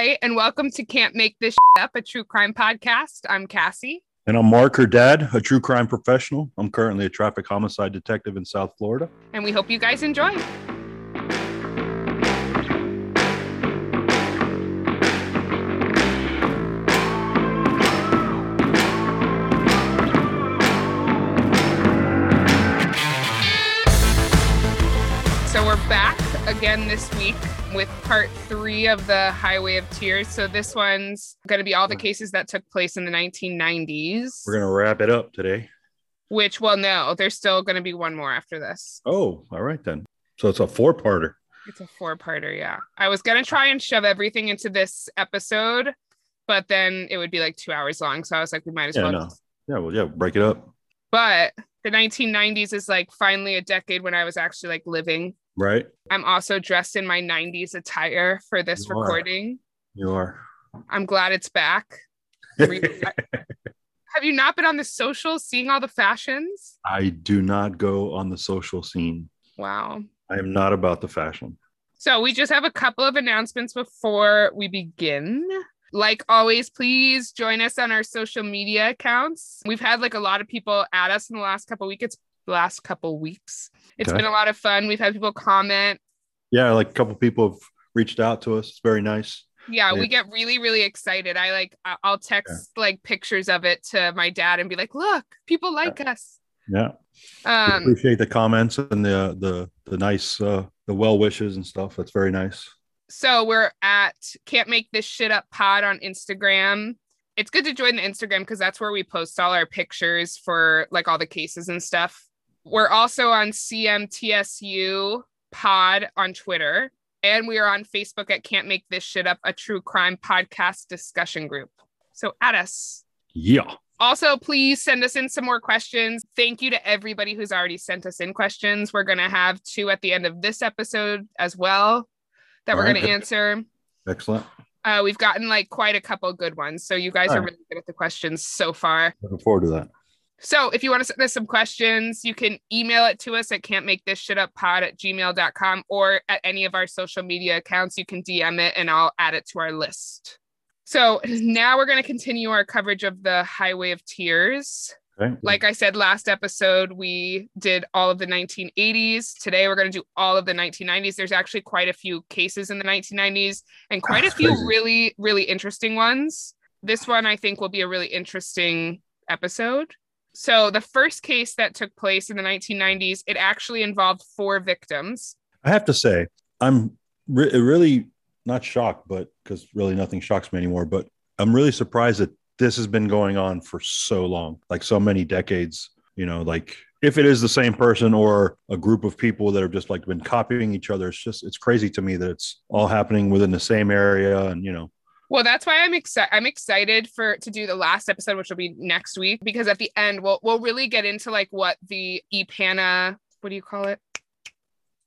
And welcome to Can't Make This Up, a true crime podcast. I'm Cassie. And I'm Mark, her dad, a true crime professional. I'm currently a traffic homicide detective in South Florida. And we hope you guys enjoy. So we're back again this week with part three of the Highway of Tears. So this one's going to be all the hmm. cases that took place in the 1990s. We're going to wrap it up today. Which, well, no, there's still going to be one more after this. Oh, all right then. So it's a four parter. It's a four parter, yeah. I was going to try and shove everything into this episode, but then it would be like two hours long. So I was like, we might as Yeah, well. no. Yeah, well, yeah, break it up. But the 1990s is like finally a decade when I was actually like living. Right? I'm also dressed in my 90s attire for this You are. recording. You are. I'm glad it's back. Have you not been on the social seeing all the fashions? I do not go on the social scene. Wow. I am not about the fashion. So we just have a couple of announcements before we begin. Like always, please join us on our social media accounts. We've had like a lot of people at us in the last couple of weeks. Last couple weeks. It's Okay. been a lot of fun. We've had people comment. Yeah, like a couple people have reached out to us. It's very nice. Yeah, we get really, really excited. I like I'll text like pictures of it to my dad and be like, "Look, people like us." Yeah. Um, appreciate the comments and the the the nice uh the well wishes and stuff. That's very nice. So we're at Can't Make This Shit Up Pod on Instagram. It's good to join the Instagram because that's where we post all our pictures for like all the cases and stuff. We're also on CMTSU Pod on Twitter. And we are on Facebook at Can't Make This Shit Up, a true crime podcast discussion group. So add us. Yeah. Also, please send us in some more questions. Thank you to everybody who's already sent us in questions. We're going to have two at the end of this episode as well that we're All right. going to answer. Excellent. Uh, we've gotten like quite a couple good ones. So you guys are All right. really good at the questions so far. Looking forward to that. So if you want to send us some questions, you can email it to us at can't make this shit up pod at gmail.com or at any of our social media accounts. You can DM it and I'll add it to our list. So now we're going to continue our coverage of the Highway of Tears. Like I said last episode, we did all of the 1980s. Today we're going to do all of the 1990s. There's actually quite a few cases in the 1990s and quite a few crazy. really, really interesting ones. This one I think will be a really interesting episode. So the first case that took place in the 1990s, it actually involved four victims. I have to say, I'm re- really not shocked, but because really nothing shocks me anymore. But I'm really surprised that this has been going on for so long, like so many decades. You know, like if it is the same person or a group of people that have just like been copying each other, it's just it's crazy to me that it's all happening within the same area. And you know, Well, that's why I'm excited. I'm excited for to do the last episode, which will be next week, because at the end we'll we'll really get into like what the E-PANA, what do you call it?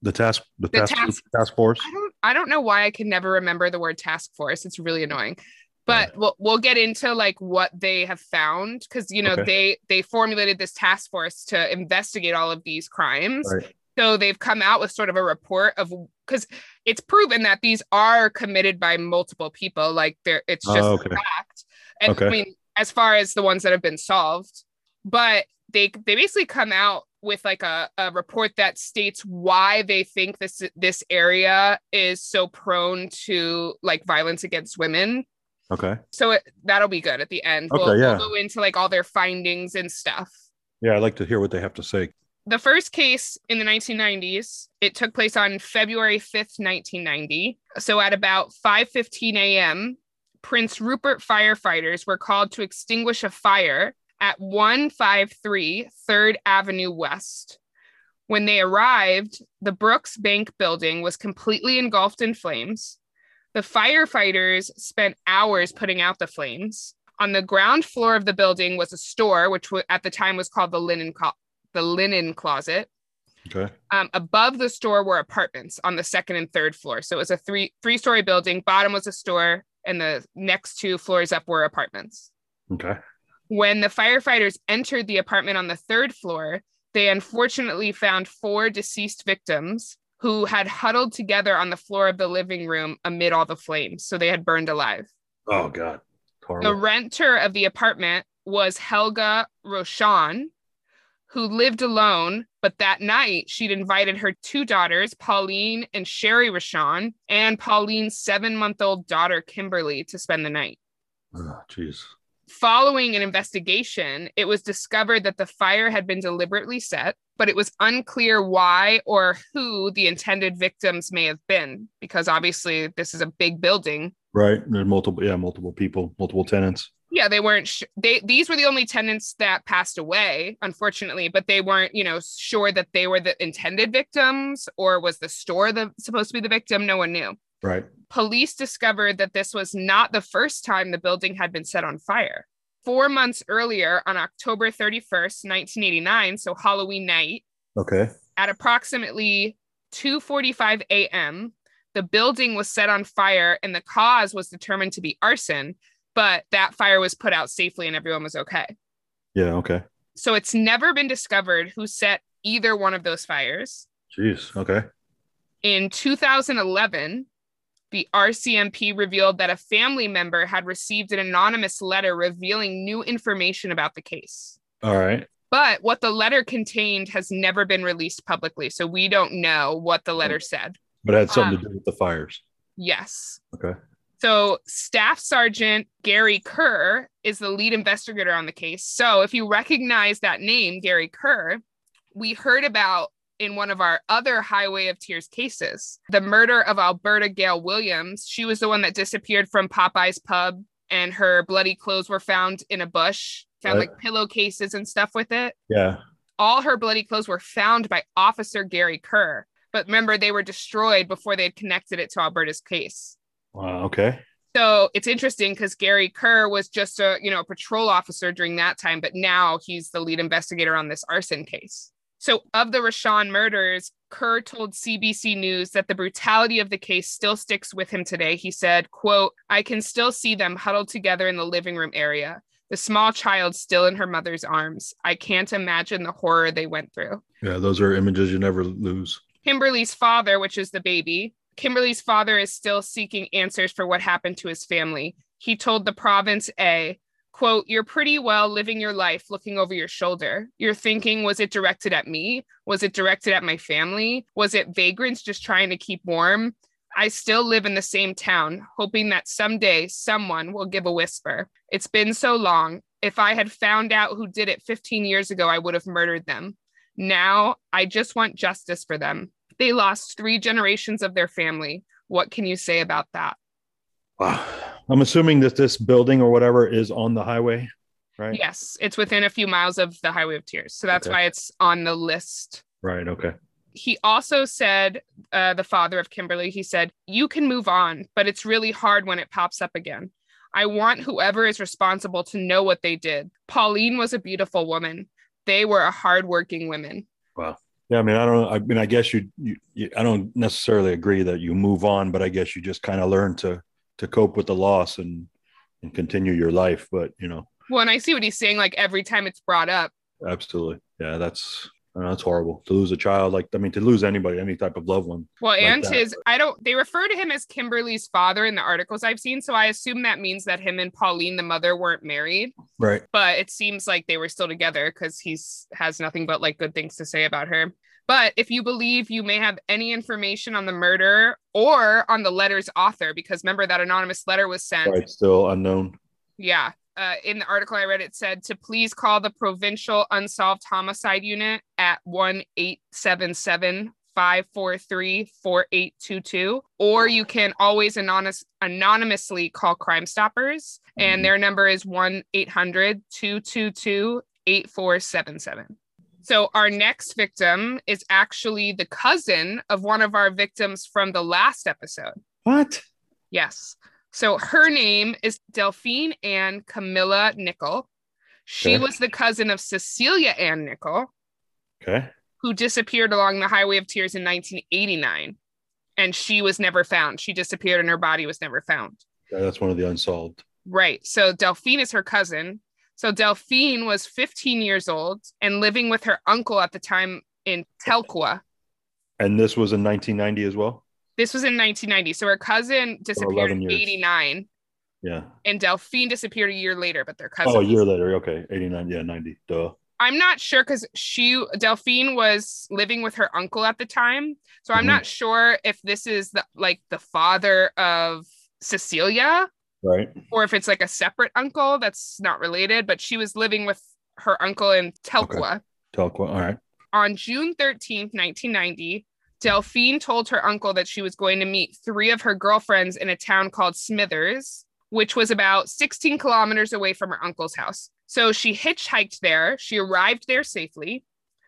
the task, the, The task, task- task force. I don't I don't know why I can never remember the word task force. It's really annoying. But we'll we'll get into like what they have found because you know Okay. they they formulated this task force to investigate all of these crimes. Right. So they've come out with sort of a report of because it's proven that these are committed by multiple people. Like they're it's just Oh, a okay. fact. And Okay. I mean, as far as the ones that have been solved, but they they basically come out with like a, a report that states why they think this this area is so prone to like violence against women. Okay. So it, that'll be good at the end. Okay, we'll, yeah. we'll go into like all their findings and stuff. Yeah, I'd like to hear what they have to say. The first case in the 1990s, it took place on February 5th, 1990. So at about 5:15 a.m., Prince Rupert firefighters were called to extinguish a fire at 153 3rd Avenue West. When they arrived, the Brooks Bank building was completely engulfed in flames. The firefighters spent hours putting out the flames. On the ground floor of the building was a store, which at the time was called the linen co- the linen closet. Okay. Um, above the store were apartments on the second and third floor. So it was a three three story building. Bottom was a store, and the next two floors up were apartments. Okay. When the firefighters entered the apartment on the third floor, they unfortunately found four deceased victims who had huddled together on the floor of the living room amid all the flames. So they had burned alive. Oh God. Horrible. The renter of the apartment was Helga Rochon, who lived alone, but that night she'd invited her two daughters, Pauline and Sherry Rochon, and Pauline's seven month old daughter, Kimberly, to spend the night. Oh, jeez. Following an investigation, it was discovered that the fire had been deliberately set, but it was unclear why or who the intended victims may have been, because obviously this is a big building. Right. There's multiple, yeah, multiple people, multiple tenants. Yeah, they weren't. Sh- they these were the only tenants that passed away, unfortunately, but they weren't, you know, sure that they were the intended victims or was the store the supposed to be the victim. No one knew. Right. Police discovered that this was not the first time the building had been set on fire. Four months earlier, on October 31st, 1989, so Halloween night. Okay. At approximately 2:45 a.m., the building was set on fire and the cause was determined to be arson, but that fire was put out safely and everyone was okay. Yeah, okay. So it's never been discovered who set either one of those fires. Jeez, okay. In 2011, the RCMP revealed that a family member had received an anonymous letter revealing new information about the case. All right. But what the letter contained has never been released publicly. So we don't know what the letter said. But it had something um, to do with the fires. Yes. Okay. So, Staff Sergeant Gary Kerr is the lead investigator on the case. So, if you recognize that name, Gary Kerr, we heard about in one of our other Highway of Tears cases. The murder of Alberta Gail Williams. She was the one that disappeared from Popeye's pub and her bloody clothes were found in a bush, found right. like pillowcases and stuff with it. Yeah. All her bloody clothes were found by Officer Gary Kerr. But remember, they were destroyed before they had connected it to Alberta's case. Wow, okay. So it's interesting because Gary Kerr was just a you know a patrol officer during that time, but now he's the lead investigator on this arson case. So, of the Rochon murders, Kerr told CBC News that the brutality of the case still sticks with him today. He said, quote, I can still see them huddled together in the living room area, the small child still in her mother's arms. I can't imagine the horror they went through. Yeah, those are images you never lose. Kimberly's father, which is the baby, Kimberly's father is still seeking answers for what happened to his family. He told the province A, quote, you're pretty well living your life looking over your shoulder. You're thinking, was it directed at me? Was it directed at my family? Was it vagrants just trying to keep warm? I still live in the same town, hoping that someday someone will give a whisper. It's been so long. If I had found out who did it 15 years ago, I would have murdered them. Now I just want justice for them. They lost three generations of their family. What can you say about that? Wow. I'm assuming that this building or whatever is on the highway, right? Yes, it's within a few miles of the Highway of Tears. So that's okay. why it's on the list. Right. Okay. He also said, uh, the father of Kimberly, he said, You can move on, but it's really hard when it pops up again. I want whoever is responsible to know what they did. Pauline was a beautiful woman. They were a hardworking women. Wow. Yeah, I mean, I don't. I mean, I guess you, you, you I don't necessarily agree that you move on, but I guess you just kind of learn to to cope with the loss and and continue your life. But you know, well, and I see what he's saying. Like every time it's brought up, absolutely, yeah, that's know, that's horrible to lose a child. Like I mean, to lose anybody, any type of loved one. Well, like and that. his, I don't. They refer to him as Kimberly's father in the articles I've seen, so I assume that means that him and Pauline, the mother, weren't married. Right. But it seems like they were still together because he's has nothing but like good things to say about her. But if you believe you may have any information on the murder or on the letter's author, because remember that anonymous letter was sent. Right, still unknown. Yeah. Uh, in the article I read, it said to please call the Provincial Unsolved Homicide Unit at 1 877 543 4822. Or you can always anonymous, anonymously call Crime Stoppers, and mm-hmm. their number is 1 800 222 8477. So our next victim is actually the cousin of one of our victims from the last episode. What? Yes. So her name is Delphine Ann Camilla Nikal. She okay. was the cousin of Cecilia Ann Nikal. Okay. Who disappeared along the Highway of Tears in 1989. And she was never found. She disappeared and her body was never found. Yeah, that's one of the unsolved. Right. So Delphine is her cousin. So Delphine was 15 years old and living with her uncle at the time in Telkwa. And this was in 1990 as well. This was in 1990. So her cousin disappeared in years. 89, Yeah. and Delphine disappeared a year later, but their cousin. Oh, a year later. Okay. 89. Yeah. 90. Duh. I'm not sure because she Delphine was living with her uncle at the time, so I'm Mhm. not sure if this is the like the father of Cecilia Right. or if it's like a separate uncle that's not related. But she was living with her uncle in Telkwa. Telkwa. All right. On June 13th, 1990, Delphine told her uncle that she was going to meet three of her girlfriends in a town called Smithers, which was about 16 kilometers away from her uncle's house. So she hitchhiked there. She arrived there safely,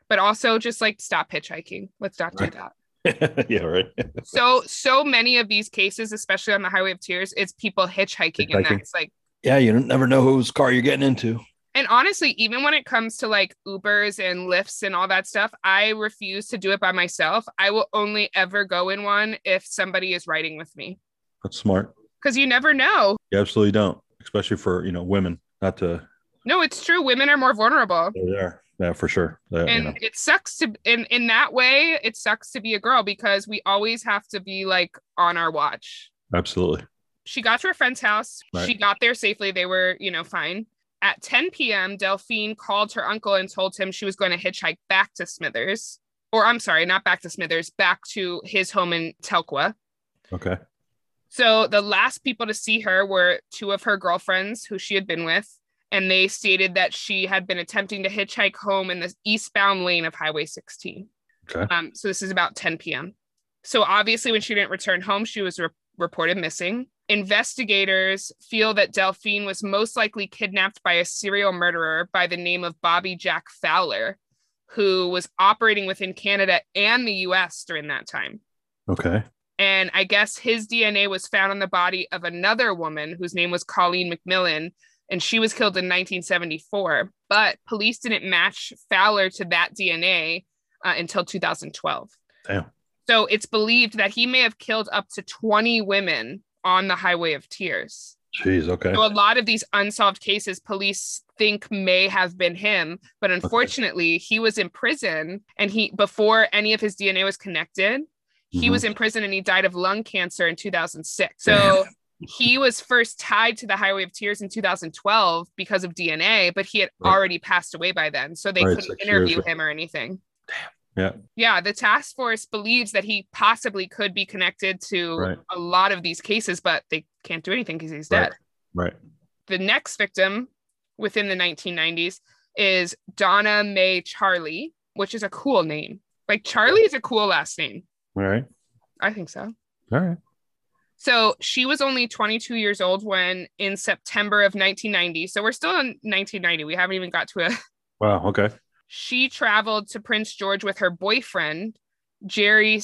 but also just like stop hitchhiking. Let's not do Right. that. yeah. Right. So, so many of these cases, especially on the Highway of Tears, it's people hitchhiking, and Hitchhiking. that's like yeah. You never know whose car you're getting into. And honestly, even when it comes to like Ubers and Lyfts and all that stuff, I refuse to do it by myself. I will only ever go in one if somebody is riding with me That's smart. because you never know. You absolutely don't, especially for, you know, women, not to, No, it's true. Women are more vulnerable. they're there. Yeah, for sure. That, you And know, it sucks to in in that way, it sucks to be a girl because we always have to be like on our watch. absolutely. She got to her friend's house. Right. She got there safely. They were, you know, fine. At 10 p.m., Delphine called her uncle and told him she was going to hitchhike back to Smithers. Or I'm sorry, not back to Smithers, back to his home in Telkwa. Okay. So the last people to see her were two of her girlfriends who she had been with. And they stated that she had been attempting to hitchhike home in the eastbound lane of Highway 16. Okay. Um, so this is about 10 p.m. So obviously, when she didn't return home, she was re- reported missing. Investigators feel that Delphine was most likely kidnapped by a serial murderer by the name of Bobby Jack Fowler, who was operating within Canada and the US during that time. Okay. And I guess his DNA was found on the body of another woman whose name was Colleen MacMillen, and she was killed in 1974. But police didn't match Fowler to that DNA uh, until 2012. Damn. So it's believed that he may have killed up to 20 women on the Highway of Tears. Jeez. Okay. So a lot of these unsolved cases, police think may have been him, but unfortunately, he was in prison, and he before any of his DNA was connected, he Mhm. was in prison and he died of lung cancer in 2006. So he was first tied to the Highway of Tears in 2012 because of DNA, but he had Right. already passed away by then, so they Right, couldn't interview him or anything. Yeah. Yeah, the task force believes that he possibly could be connected to Right. a lot of these cases, but they can't do anything because he's dead. Right. The next victim within the 1990s is Donna Mae Charlie, which is a cool name. Like Charlie is a cool last name. All right. I think so. All right. So she was only 22 years old when in September of 1990. So we're still in 1990. We haven't even got to a. Wow. Okay. She traveled to Prince George with her boyfriend, Jerry.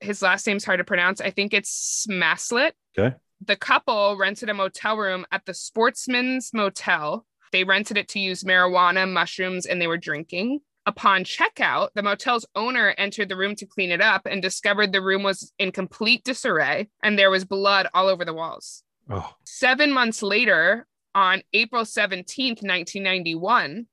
His last name's hard to pronounce. I think it's Smaslet. Okay. The couple rented a motel room at the Sportsman's Motel. They rented it to use marijuana, mushrooms, and they were drinking. Upon checkout, the motel's owner entered the room to clean it up and discovered the room was in complete disarray and there was blood all over the walls. Oh. Seven months later, on April 17th, 1991,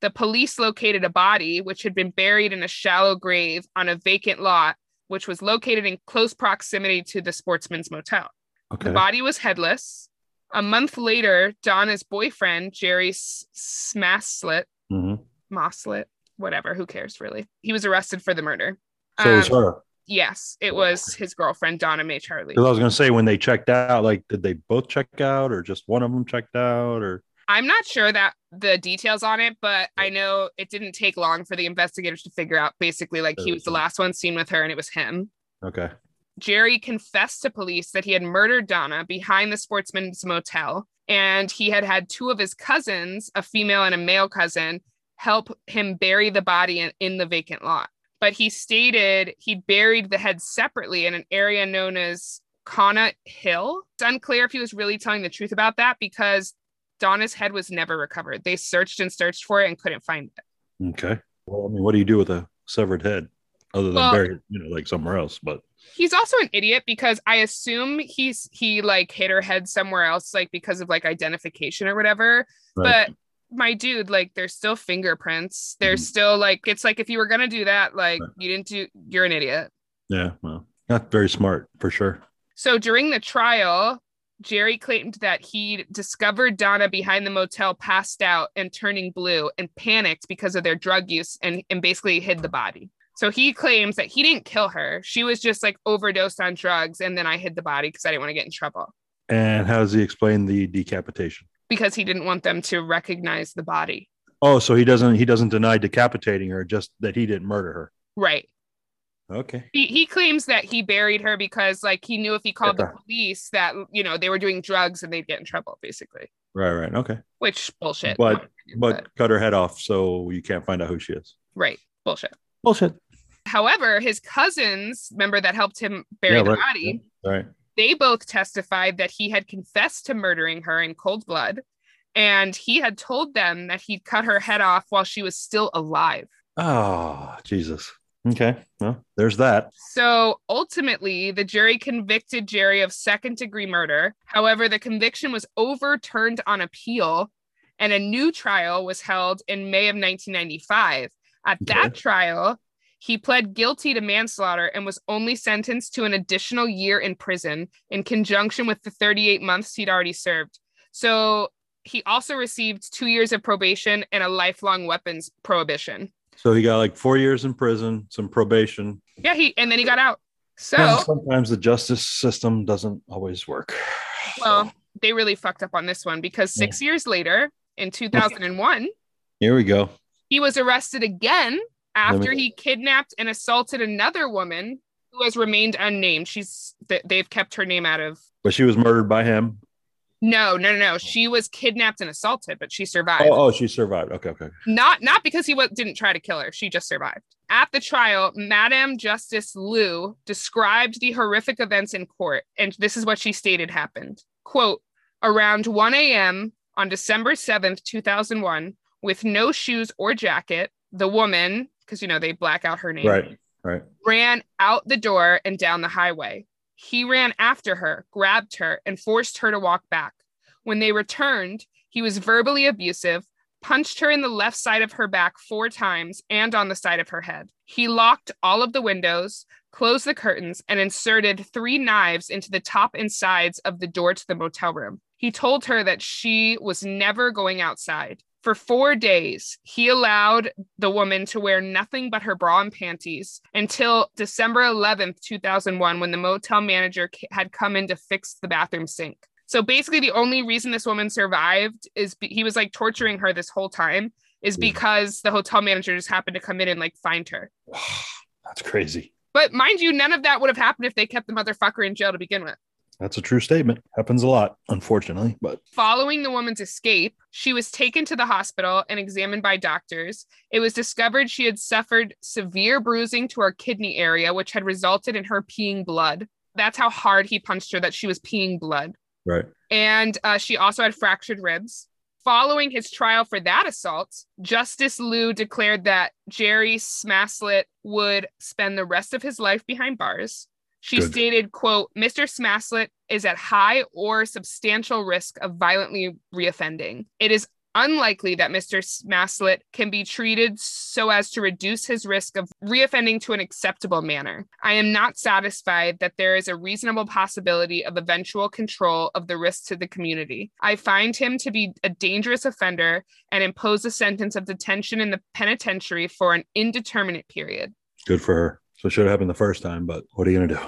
the police located a body which had been buried in a shallow grave on a vacant lot, which was located in close proximity to the Sportsman's Motel. Okay. The body was headless. A month later, Donna's boyfriend, Jerry Smaslet, hmm Moslet, whatever, who cares really? He was arrested for the murder. So it was Um, her. Yes, it was his girlfriend, Donna Mae Charlie. Because I was going to say when they checked out, like, did they both check out, or just one of them checked out, or I'm not sure that the details on it, but I know it didn't take long for the investigators to figure out basically like he was the last one seen with her and it was him. okay. Jerry confessed to police that he had murdered Donna behind the Sportsman's Motel and he had had two of his cousins, a female and a male cousin, help him bury the body in, in the vacant lot. But he stated he buried the head separately in an area known as Connaught Hill. It's unclear if he was really telling the truth about that because Donna's head was never recovered. They searched and searched for it and couldn't find it. Okay. Well, I mean, what do you do with a severed head, other than Well- bury it, you know, like somewhere else? But He's also an idiot because I assume he's he like hit her head somewhere else, like because of like identification or whatever. right. But my dude, like there's still fingerprints. There's mm-hmm. still like it's like if you were gonna do that, like you didn't do you're an idiot. Yeah, well, not very smart for sure. So during the trial, Jerry claimed that he discovered Donna behind the motel passed out and turning blue and panicked because of their drug use and, and basically hid the body. So he claims that he didn't kill her. She was just like overdosed on drugs. And then I hid the body because I didn't want to get in trouble. And how does he explain the decapitation? Because he didn't want them to recognize the body. Oh, so he doesn't he doesn't deny decapitating her, just that he didn't murder her. Right. Okay. He he claims that he buried her because like he knew if he called the police that you know they were doing drugs and they'd get in trouble, basically. Right, right. Okay. Which bullshit. But opinion, but, but cut her head off so you can't find out who she is. Right. Bullshit. Bullshit. However, his cousins, remember that helped him bury yeah, the right. body. Yeah, right. They both testified that he had confessed to murdering her in cold blood, and he had told them that he'd cut her head off while she was still alive. Oh, Jesus. Okay. Well, there's that. So ultimately, the jury convicted Jerry of second degree murder. However, the conviction was overturned on appeal, and a new trial was held in May of 1995. At okay. that trial, he pled guilty to manslaughter and was only sentenced to an additional year in prison in conjunction with the 38 months he'd already served. So he also received two years of probation and a lifelong weapons prohibition. So he got like four years in prison, some probation. Yeah, he and then he got out. So sometimes the justice system doesn't always work. Well, so. they really fucked up on this one because six yeah. years later, in 2001, here we go. He was arrested again after he kidnapped and assaulted another woman who has remained unnamed. She's they've kept her name out of. But she was murdered by him. No, no, no, no. She was kidnapped and assaulted, but she survived. Oh, oh she survived. Okay, okay. Not not because he w- didn't try to kill her. She just survived. At the trial, Madam Justice Liu described the horrific events in court, and this is what she stated happened. Quote, around 1 a.m. on December 7th, 2001, with no shoes or jacket, the woman, because you know they black out her name, right, right, ran out the door and down the highway. He ran after her, grabbed her, and forced her to walk back. When they returned, he was verbally abusive, punched her in the left side of her back four times and on the side of her head. He locked all of the windows, closed the curtains, and inserted three knives into the top and sides of the door to the motel room. He told her that she was never going outside. For four days, he allowed the woman to wear nothing but her bra and panties until December 11th, 2001, when the motel manager had come in to fix the bathroom sink. So basically, the only reason this woman survived is be- he was like torturing her this whole time, is mm. because the hotel manager just happened to come in and like find her. That's crazy. But mind you, none of that would have happened if they kept the motherfucker in jail to begin with. That's a true statement. Happens a lot, unfortunately. But following the woman's escape, she was taken to the hospital and examined by doctors. It was discovered she had suffered severe bruising to her kidney area, which had resulted in her peeing blood. That's how hard he punched her that she was peeing blood. Right. And uh, she also had fractured ribs. Following his trial for that assault, Justice Liu declared that Jerry Smaslet would spend the rest of his life behind bars she Good. stated, quote, Mr. Smaslet is at high or substantial risk of violently reoffending. It is unlikely that Mr. Smaslet can be treated so as to reduce his risk of reoffending to an acceptable manner. I am not satisfied that there is a reasonable possibility of eventual control of the risk to the community. I find him to be a dangerous offender and impose a sentence of detention in the penitentiary for an indeterminate period. Good for her. So it should have happened the first time, but what are you gonna do?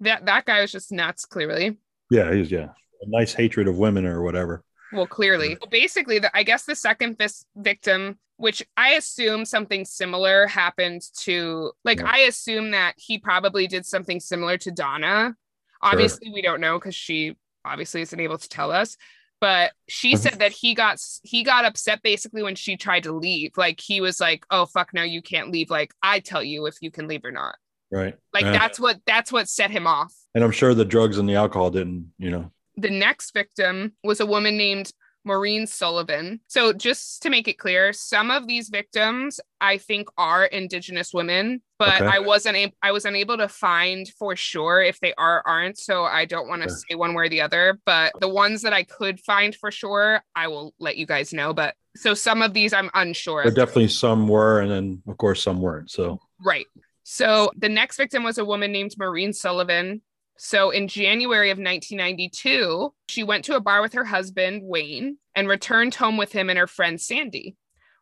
That that guy was just nuts, clearly. Yeah, he's yeah. A nice hatred of women or whatever. Well, clearly. Well, basically, the, I guess the second vis- victim, which I assume something similar happened to, like, yeah. I assume that he probably did something similar to Donna. Obviously, sure. we don't know because she obviously isn't able to tell us but she said that he got he got upset basically when she tried to leave. Like he was like oh fuck no you can't leave. Like i tell you if you can leave or not. Right. Like yeah. that's what that's what set him off. And i'm sure the drugs and the alcohol didn't you know. The next victim was a woman named Maureen Sullivan. So, just to make it clear, some of these victims I think are Indigenous women, but okay. I wasn't a- I was unable to find for sure if they are aren't. So, I don't want to okay. say one way or the other. But the ones that I could find for sure, I will let you guys know. But So some of these I'm unsure. But definitely some were, and then of course some weren't. So Right. So the next victim was a woman named Maureen Sullivan. So in January of 1992, she went to a bar with her husband, Wayne, and returned home with him and her friend, Sandy.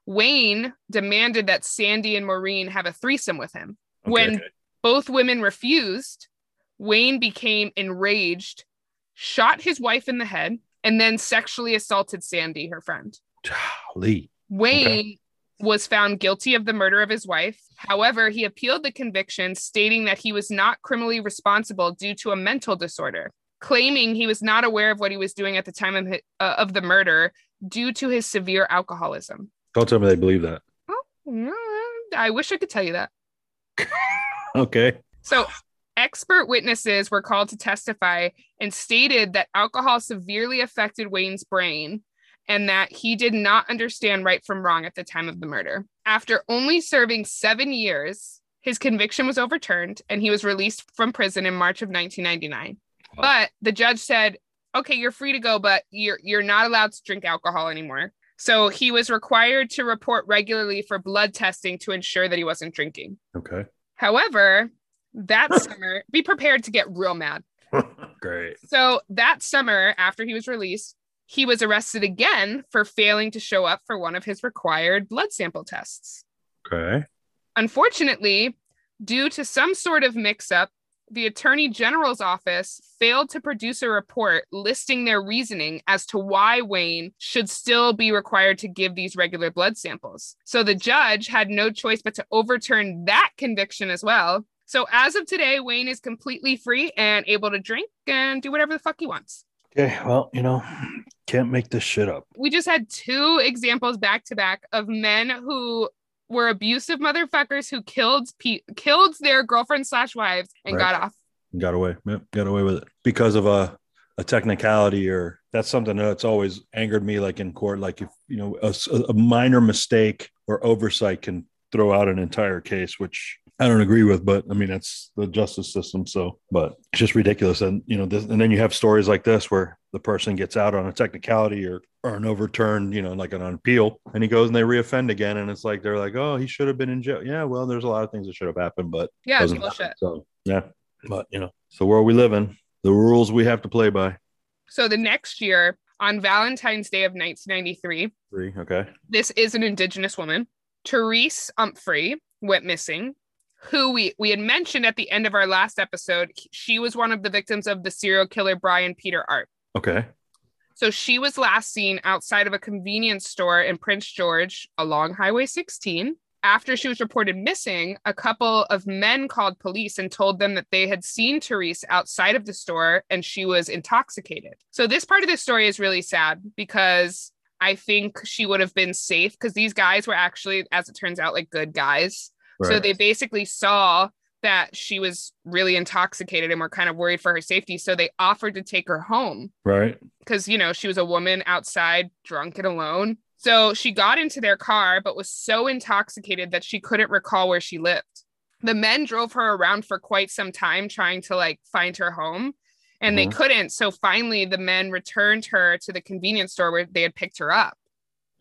Wayne demanded that Sandy and Maureen have a threesome with him. okay. When both women refused, Wayne became enraged, shot his wife in the head, and then sexually assaulted Sandy, her friend. Golly. Wayne was found guilty of the murder of his wife. However, he appealed the conviction, stating that he was not criminally responsible due to a mental disorder, claiming he was not aware of what he was doing at the time of, hi- uh, of the murder due to his severe alcoholism. Don't tell me they believe that. Mm, I wish I could tell you that. Okay. So, expert witnesses were called to testify and stated that alcohol severely affected Wayne's brain and that he did not understand right from wrong at the time of the murder. After only serving seven years, his conviction was overturned and he was released from prison in March of 1999. Wow. But the judge said, "Okay, you're free to go, but you're you're not allowed to drink alcohol anymore." So he was required to report regularly for blood testing to ensure that he wasn't drinking. Okay. However, that summer, be prepared to get real mad. Great. So that summer, after he was released, he was arrested again for failing to show up for one of his required blood sample tests. Okay. Unfortunately, due to some sort of mix up, the Attorney General's office failed to produce a report listing their reasoning as to why Wayne should still be required to give these regular blood samples. So the judge had no choice but to overturn that conviction as well. So as of today, Wayne is completely free and able to drink and do whatever the fuck he wants. Okay. Well, you know, can't make this shit up. We just had two examples back to back of men who were abusive motherfuckers who killed pe- killed their girlfriends slash wives and Right. got off. Got away. Yep, got away with it because of a a technicality or that's something that's always angered me like in court like if you know a minor mistake or oversight can throw out an entire case which i don't agree with but i mean that's the justice system so but it's just ridiculous and you know this, and then you have stories like this where the person gets out on a technicality or or an overturn you know like an appeal and he goes and they reoffend again and it's like they're like oh he should have been in jail yeah well there's a lot of things that should have happened but Yeah, doesn't bullshit. happen. So yeah, but you know, it's the world we live in. The rules we have to play by. So the next year, on Valentine's Day of 1993, Three. Okay. this is an indigenous woman, Therese Umphrey, went missing. Who we we had mentioned at the end of our last episode, she was one of the victims of the serial killer Brian Peter Arp. Okay. So she was last seen outside of a convenience store in Prince George along Highway 16. After she was reported missing, a couple of men called police and told them that they had seen Therese outside of the store and she was intoxicated. So this part of the story is really sad because I think she would have been safe because these guys were actually, as it turns out, like good guys. So they basically saw that she was really intoxicated and were kind of worried for her safety. So they offered to take her home right. because you know she was a woman outside drunk and alone so she got into their car but was so intoxicated that she couldn't recall where she lived the men drove her around for quite some time trying to like find her home and they Mhm. couldn't so finally the men returned her to the convenience store where they had picked her up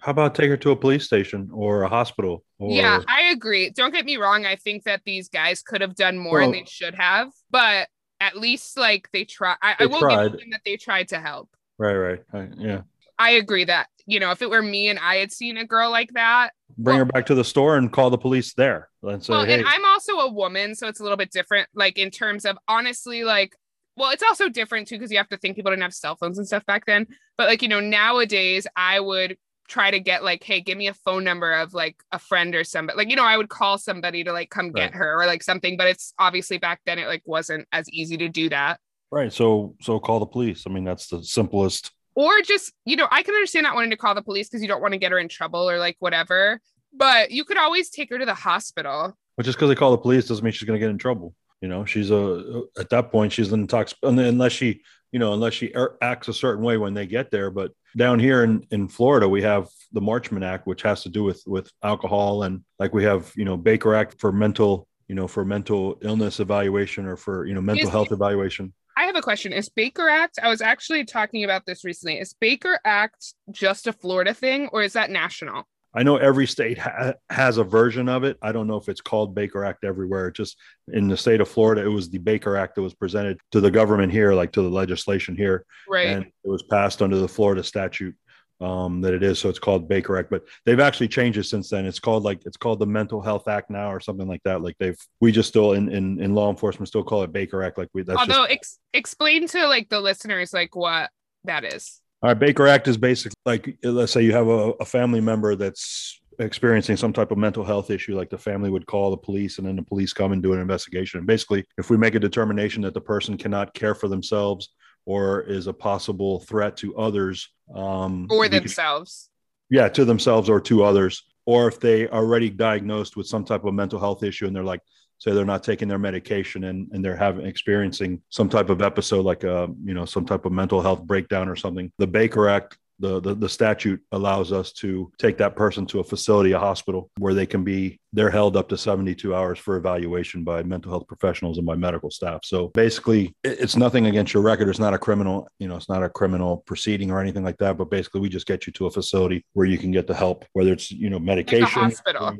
How about take her to a police station or a hospital? Or, yeah i agree don't get me wrong i think that these guys could have done more and they should have but at least like they try i, I will tried. give them that they tried to help Right. Right. I- yeah. I agree that, you know, if it were me and I had seen a girl like that, Bring her back to the store and call the police there. And say, well, hey, and I'm also a woman, so it's a little bit different, like in terms of honestly, like, well, it's also different too, because you have to think people didn't have cell phones and stuff back then. But like, you know, nowadays I would try to get like, hey, give me a phone number of like a friend or somebody. Like, you know, I would call somebody to like come get her or like something, but it's obviously back then it like wasn't as easy to do that. right. So, so call the police. I mean, that's the simplest. or just you know i can understand not wanting to call the police because you don't want to get her in trouble or like whatever but you could always take her to the hospital But just because they call the police doesn't mean she's going to get in trouble. You know, she's a at that point she's an intox unless she, you know, unless she er- acts a certain way when they get there. But down here in in Florida, we have the Marchman Act, which has to do with with alcohol, and like we have, you know, Baker Act for mental, you know, for mental illness evaluation or for you know mental Yes. health evaluation. I have a question. Is Baker Act? I was actually talking about this recently. Is Baker Act just a Florida thing, or is that national? I know every state ha- has a version of it. I don't know if it's called Baker Act everywhere. Just in the state of Florida, it was the Baker Act that was presented to the government here, like to the legislation here, Right. and it was passed under the Florida statute um, that it is. So it's called Baker Act, but they've actually changed it since then. It's called like it's called the Mental Health Act now, or something like that. Like they've we just still in in, in law enforcement still call it Baker Act. Like we that's Although, just ex- explain to like the listeners like what that is. All right, Baker Act is basically like let's say you have a, a family member that's experiencing some type of mental health issue, like the family would call the police and then the police come and do an investigation. And basically, if we make a determination that the person cannot care for themselves or is a possible threat to others, um, Or themselves. yeah, to themselves or to others, or if they are already diagnosed with some type of mental health issue and they're like, say they're not taking their medication and, and they're having experiencing some type of episode like a you know some type of mental health breakdown or something. The baker act the, the the statute allows us to take that person to a facility a hospital where they can be they're held up to 72 hours for evaluation by mental health professionals and by medical staff so basically it's nothing against your record it's not a criminal you know it's not a criminal proceeding or anything like that but basically we just get you to a facility where you can get the help whether it's you know medication hospital.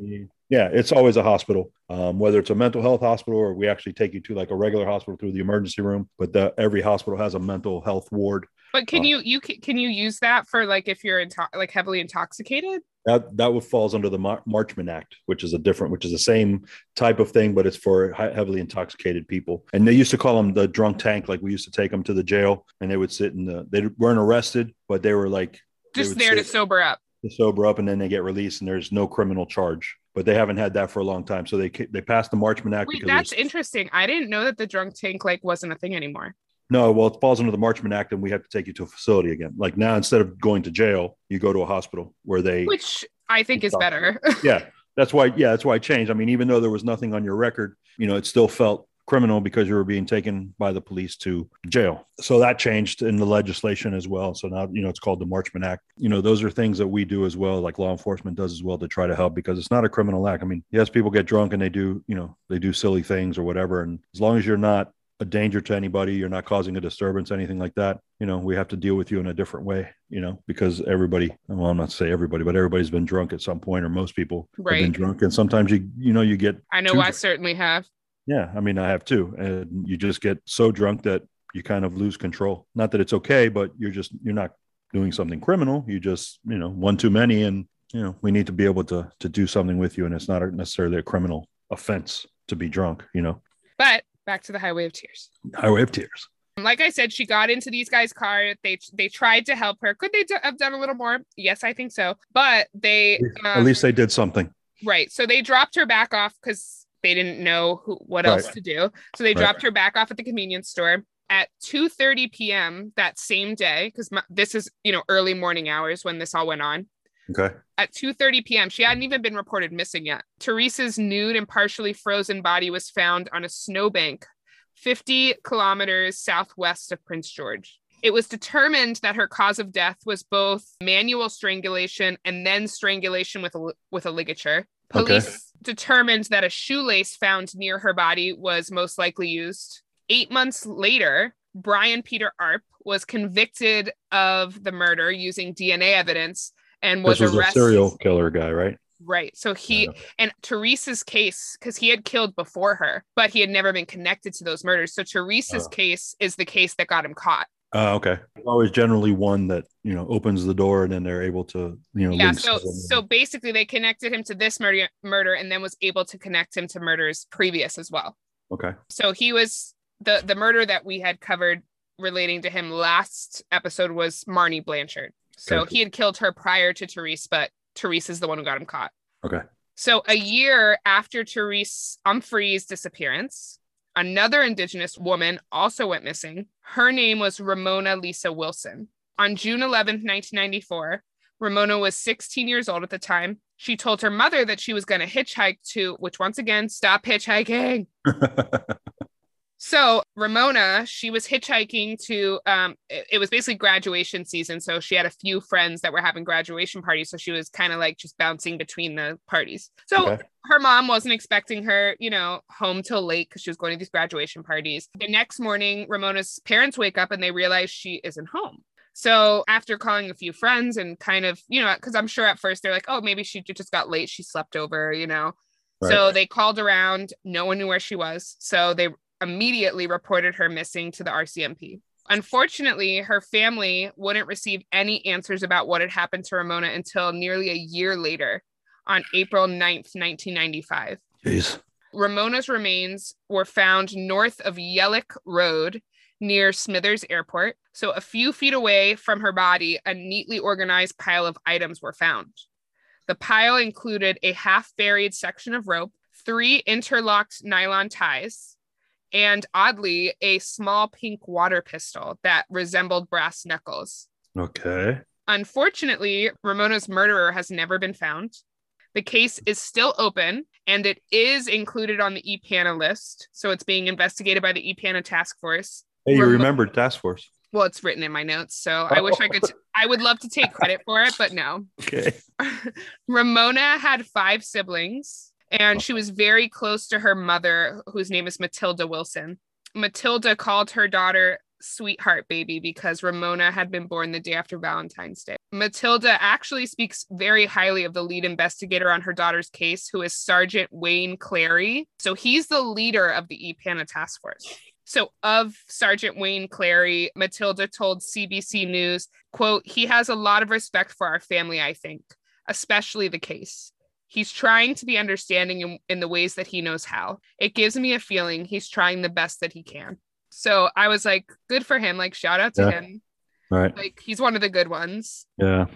yeah, it's always a hospital, um, whether it's a mental health hospital or we actually take you to like a regular hospital through the emergency room. But the, every hospital has a mental health ward. But can you you ca- can you use that for like if you're into- like heavily intoxicated? That that would falls under the Mar- Marchman Act, which is a different, which is the same type of thing, but it's for heavily intoxicated people. And they used to call them the drunk tank. Like we used to take them to the jail, and they would sit in the. They weren't arrested, but they were like Just there to sober up. to sober up and then they get released and there's no criminal charge but they haven't had that for a long time so they they passed the marchman act Wait, because that's interesting. I didn't know that the drunk tank like wasn't a thing anymore. No well it falls under the marchman act and we have to take you to a facility again. Like now instead of going to jail you go to a hospital where they Which I think is Stop. better. yeah that's why yeah that's why it changed. I mean even though there was nothing on your record you know it still felt criminal because you were being taken by the police to jail. So that changed in the legislation as well. So now you know it's called the marchman act. You know those are things that we do as well like law enforcement does as well to try to help because it's not a criminal act. I mean yes people get drunk and they do you know they do silly things or whatever. And as long as you're not a danger to anybody you're not causing a disturbance anything like that you know we have to deal with you in a different way you know because everybody well i'm not to say everybody but everybody's been drunk at some point or most people have been drunk and sometimes you you know you get I know I drunk. certainly have. yeah, I mean, I have too. And you just get so drunk that you kind of lose control. Not that it's okay, but you're just, you're not doing something criminal. You just, you know, one too many. And, you know, we need to be able to, to do something with you. And it's not necessarily a criminal offense to be drunk, you know, But back to the highway of tears. highway of tears. Like I said, she got into these guys' car. They they tried to help her. Could they do- have done a little more? Yes, I think so. But they At um, least they did something. Right. So they dropped her back off because they didn't know who, what else Right. to do. So they Right. dropped her back off at the convenience store at 2:30 p.m. that same day because this is you know early morning hours when this all went on. Okay. At 2:30 p.m., she hadn't even been reported missing yet. Teresa's nude and partially frozen body was found on a snowbank 50 kilometers southwest of Prince George. It was determined that her cause of death was both manual strangulation and then strangulation with a, with a ligature. Okay. Police determined that a shoelace found near her body was most likely used. Eight months later, Brian Peter Arp was convicted of the murder using DNA evidence and was, was arrested. a serial killer guy, right? Right. So he and Teresa's case, because he had killed before her, but he had never been connected to those murders. So Teresa's Oh. case is the case that got him caught. Uh, okay. Always generally one that, you know, opens the door and then they're able to, you know, yeah. So so basically they connected him to this murder murder and then was able to connect him to murders previous as well. okay. So he was the the murder that we had covered relating to him last episode was Marnie Blanchard. So he had killed her prior to Therese, but Therese is the one who got him caught. Okay. So a year after Therese Humphreys' disappearance, another indigenous woman also went missing. Her name was Ramona Lisa Wilson. On June 11th, 1994, Ramona was 16 years old at the time. She told her mother that she was going to hitchhike to, which once again, stop hitchhiking. So Ramona, she was hitchhiking to um it, it was basically graduation season. So she had a few friends that were having graduation parties. So she was kind of like just bouncing between the parties. So Okay. her mom wasn't expecting her, you know, home till late because she was going to these graduation parties. The next morning, Ramona's parents wake up and they realize she isn't home. So after calling a few friends and kind of, you know, because I'm sure at first they're like, oh, maybe she just got late. She slept over, you know. So they called around. No one knew where she was. So they immediately reported her missing to the RCMP. Unfortunately, her family wouldn't receive any answers about what had happened to Ramona until nearly a year later on April 9th, 1995. Jeez. Ramona's remains were found north of Yelich Road near Smithers Airport. So, a few feet away from her body, a neatly organized pile of items were found. The pile included a half buried section of rope, three interlocked nylon ties, and oddly, a small pink water pistol that resembled brass knuckles. Okay. Unfortunately, Ramona's murderer has never been found. The case is still open and it is included on the EPANA list. So it's being investigated by the EPANA task force. Hey, you Remo- remembered task force. Well, it's written in my notes. So I wish I could, oh. I would love to take credit for it, but no. Okay. Ramona had five siblings and oh. she was very close to her mother, whose name is Matilda Wilson. Matilda called her daughter sweetheart baby because Ramona had been born the day after Valentine's Day. Matilda actually speaks very highly of the lead investigator on her daughter's case, who is Sergeant Wayne Clary. So he's the leader of the EPANA task force. So of Sergeant Wayne Clary, Matilda told CBC News, quote, he has a lot of respect for our family, I think, especially the case. He's trying to be understanding in, in the ways that he knows how. It gives me a feeling he's trying the best that he can. So I was like, good for him. Like, shout out to Yeah. him. Right. Like, he's one of the good ones. Yeah.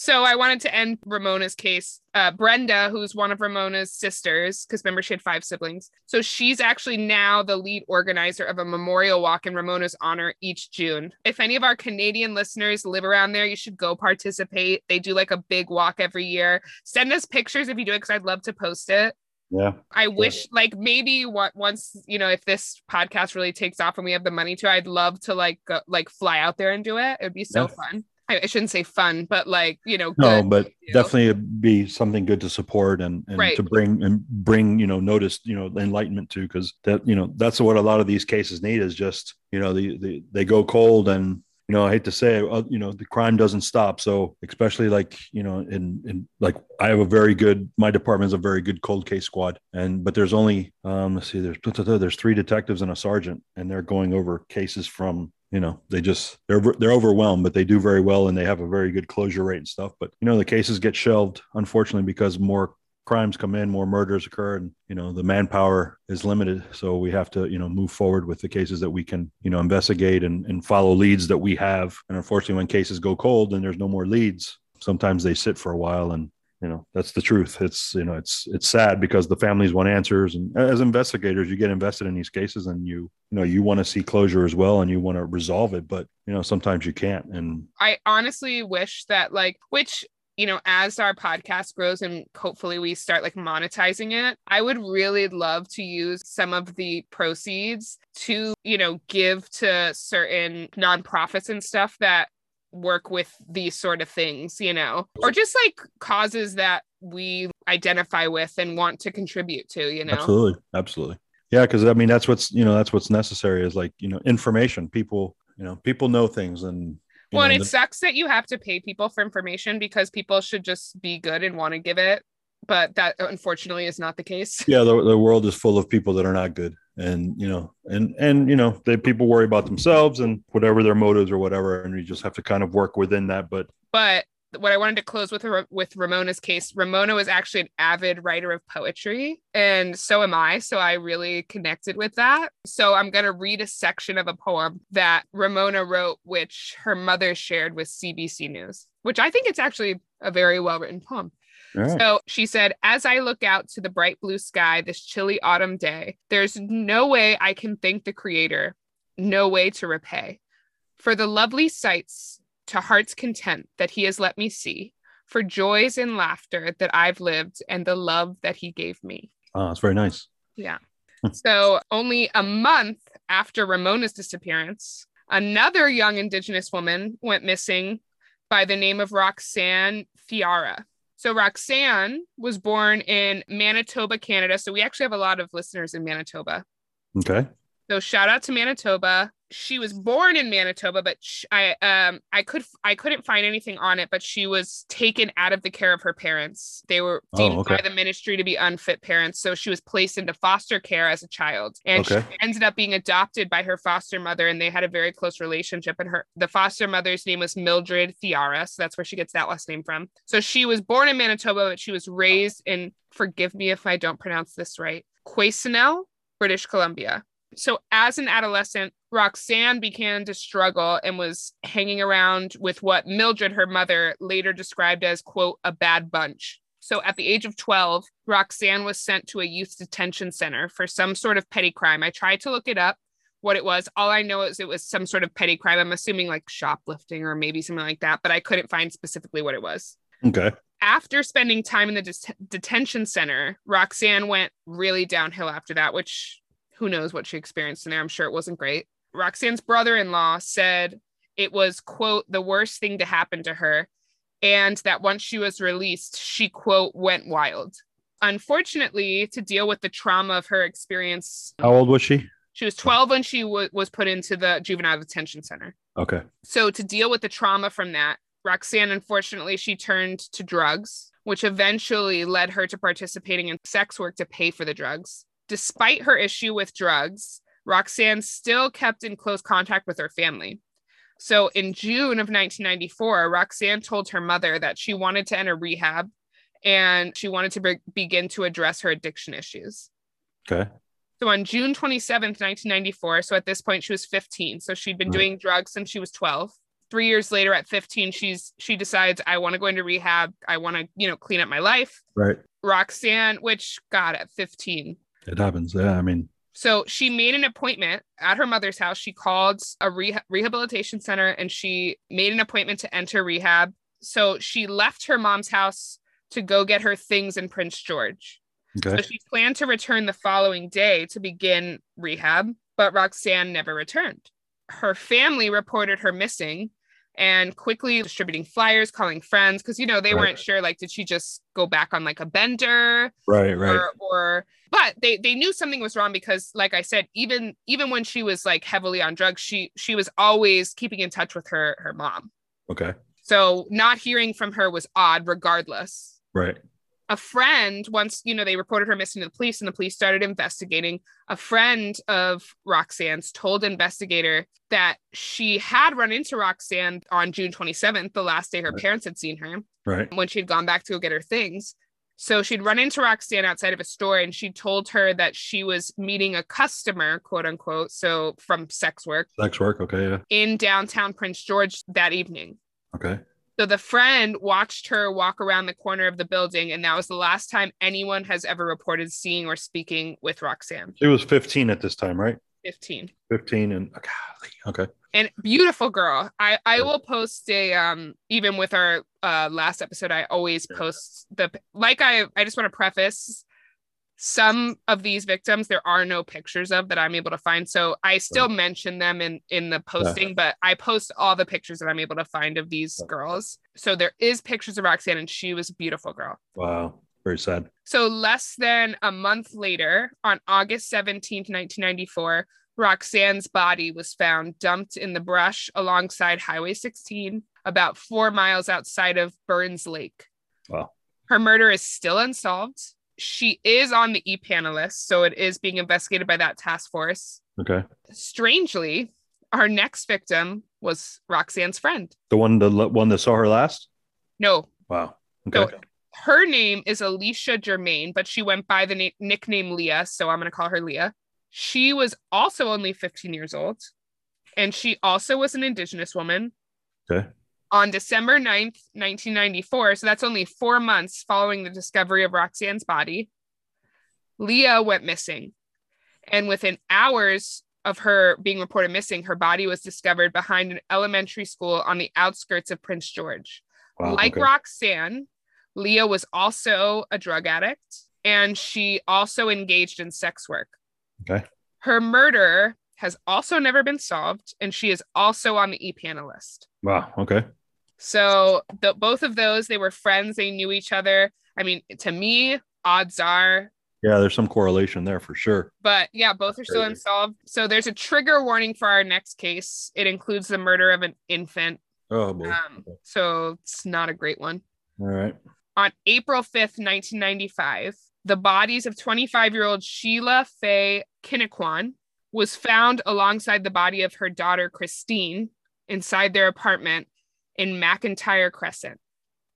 So I wanted to end Ramona's case. Uh, Brenda, who's one of Ramona's sisters, because remember she had five siblings. So she's actually now the lead organizer of a memorial walk in Ramona's honor each June. If any of our Canadian listeners live around there, you should go participate. They do like a big walk every year. Send us pictures if you do it, because I'd love to post it. Yeah. I wish, like, maybe what once you know, if this podcast really takes off and we have the money to, I'd love to like go, like fly out there and do it. It would be so Yeah. fun. I, I shouldn't say fun, but like you know, No, but definitely be something good to support and, and Right. to bring and bring, you know, notice, you know, enlightenment to, because that, you know, that's what a lot of these cases need is just, you know, the, the they go cold and, you know, I hate to say it, uh, you know, the crime doesn't stop. So especially like, you know, in, in like I have a very good, my department is a very good cold case squad. And, but there's only, um, let's see, there's, there's three detectives and a sergeant and they're going over cases from, you know, they just, they're, they're overwhelmed, but they do very well and they have a very good closure rate and stuff. But, you know, the cases get shelved, unfortunately, because more crimes come in, more murders occur, and you know the manpower is limited. So we have to you know move forward with the cases that we can you know investigate and, and follow leads that we have. And unfortunately, when cases go cold and there's no more leads, sometimes they sit for a while and. You know that's the truth. It's you know it's it's sad because the families want answers, and as investigators, you get invested in these cases, and you you know you want to see closure as well, and you want to resolve it, but you know sometimes you can't. And I honestly wish that like which you know as our podcast grows and hopefully we start like monetizing it i would really love to use some of the proceeds to you know give to certain nonprofits and stuff that work with these sort of things you know or just like causes that we identify with and want to contribute to you know Absolutely, absolutely. Yeah, because I mean that's what's you know that's what's necessary is like you know information. People you know people know things and well and know, it sucks that you have to pay people for information because people should just be good and want to give it but that unfortunately is not the case yeah the, the world is full of people that are not good and you know and and you know they people worry about themselves and whatever their motives or whatever and you just have to kind of work within that but but what I wanted to close with with Ramona's case, Ramona was actually an avid writer of poetry, and so am I. So I really connected with that. So I'm going to read a section of a poem that Ramona wrote, which her mother shared with CBC News, which I think it's actually a very well written poem. Right. So she said, As I look out to the bright blue sky this chilly autumn day, there's no way I can thank the Creator, no way to repay. For the lovely sights to heart's content that He has let me see, for joys and laughter that I've lived, and the love that He gave me. Ah, oh, it's very nice Yeah. Hmm. so, only a month after Ramona's disappearance, another young Indigenous woman went missing by the name of Roxanne Thiara. So, Roxanne was born in Manitoba, Canada. So, we actually have a lot of listeners in Manitoba. Okay. So shout out to Manitoba. She was born in Manitoba, but sh- I um I could I couldn't find anything on it. But she was taken out of the care of her parents. They were Oh, deemed okay. by the ministry to be unfit parents, so she was placed into foster care as a child, and Okay. she ended up being adopted by her foster mother, and they had a very close relationship. And her the foster mother's name was Mildred Thiara, so that's where she gets that last name from. So she was born in Manitoba, but she was raised in forgive me if I don't pronounce this right, Quesnel, British Columbia. So, as an adolescent, Roxanne began to struggle and was hanging around with what Mildred, her mother, later described as, quote, a bad bunch. So, at the age of 12, Roxanne was sent to a youth detention center for some sort of petty crime. I tried to look it up, what it was. All I know is it was some sort of petty crime. I'm assuming like shoplifting or maybe something like that, but I couldn't find specifically what it was Okay. after spending time in the det- detention center, Roxanne went really downhill after that, which who knows what she experienced in there. I'm sure it wasn't great. Roxanne's brother in law said it was, quote, the worst thing to happen to her. And that once she was released, she, quote, went wild. Unfortunately, to deal with the trauma of her experience, How old was she? she was 12 when she w- was put into the juvenile detention center. Okay. So to deal with the trauma from that, Roxanne unfortunately she turned to drugs, which eventually led her to participating in sex work to pay for the drugs. Despite her issue with drugs, Roxanne still kept in close contact with her family. So in June of 1994, Roxanne told her mother that she wanted to enter rehab and she wanted to be- begin to address her addiction issues. Okay. So on June 27th, 1994, so at this point she was 15. So she'd been Right. doing drugs since she was 12. Three years later at 15, she's she decides I want to go into rehab. I want to, you know, clean up my life. Right. Roxanne, which God at 15. It happens. Yeah. I mean, So she made an appointment at her mother's house. She called a reha- rehabilitation center and she made an appointment to enter rehab. So she left her mom's house to go get her things in Prince George. Okay. So she planned to return the following day to begin rehab, but Roxanne never returned. Her family reported her missing and quickly distributing flyers, calling friends, because you know they Right. weren't sure like did she just go back on like a bender Right. Right. or or but they they knew something was wrong because like I said, even even when she was like heavily on drugs, she she was always keeping in touch with her her mom. Okay. So not hearing from her was odd regardless Right. A friend once you know they reported her missing to the police and the police started investigating a friend of roxanne's told investigator that she had run into roxanne on june 27th the last day her Right. parents had seen her Right. when she'd gone back to go get her things so she'd run into roxanne outside of a store and she told her that she was meeting a customer quote unquote so from sex work Sex work. Okay. Yeah. in downtown prince george that evening Okay. So the friend watched her walk around the corner of the building, and that was the last time anyone has ever reported seeing or speaking with Roxanne. She was 15 at this time, right? 15. 15 and golly. Okay. And beautiful girl. I I will post a um even with our uh last episode, I always post the like I I just want to preface some of these victims there are no pictures of that I'm able to find. So I still mention them in in the posting, but I post all the pictures that I'm able to find of these Yeah. girls. So there is pictures of Roxanne and she was a beautiful girl. Wow. Very sad. So, less than a month later, on August 17th, 1994, Roxanne's body was found dumped in the brush alongside Highway 16, about four miles outside of Burns Lake. Wow. Her murder is still unsolved. She is on the EPANA list, so it is being investigated by that task force. Okay. Strangely, our next victim was Roxanne's friend. The one, the one that saw her last. No, Wow. Okay. So her name is Alicia Germain, but she went by the na- nickname Leah. So I'm going to call her Leah. She was also only 15 years old. And she also was an Indigenous woman. Okay. On December 9th, 1994, so that's only four months following the discovery of Roxanne's body, Leah went missing. And within hours of her being reported missing, her body was discovered behind an elementary school on the outskirts of Prince George Wow. like okay. Roxanne, Leah was also a drug addict and she also engaged in sex work. Okay. Her murder has also never been solved, and she is also on the EPANA list. Wow. Okay. So the, both of those, they were friends. They knew each other. I mean, to me, odds are. Yeah, there's some correlation there for sure. But yeah, both are still Crazy. unsolved. So there's a trigger warning for our next case. It includes the murder of an infant. Oh boy. Um, so it's not a great one. All right. On April 5th, 1995, the bodies of 25 year old Sheila Faye Kinnequan was found alongside the body of her daughter Christine inside their apartment in McIntyre Crescent.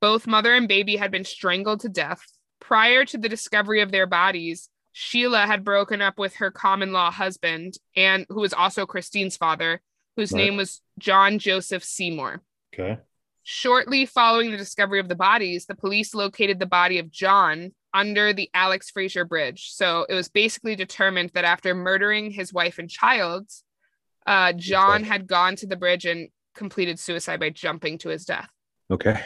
Both mother and baby had been strangled to death. Prior to the discovery of their bodies, Sheila had broken up with her common law husband, and who was also Christine's father, whose Right. name was John Joseph Seymour. Okay. Shortly following the discovery of the bodies, the police located the body of John under the Alex Fraser Bridge. So it was basically determined that after murdering his wife and child, uh, John had gone to the bridge and completed suicide by jumping to his death. Okay.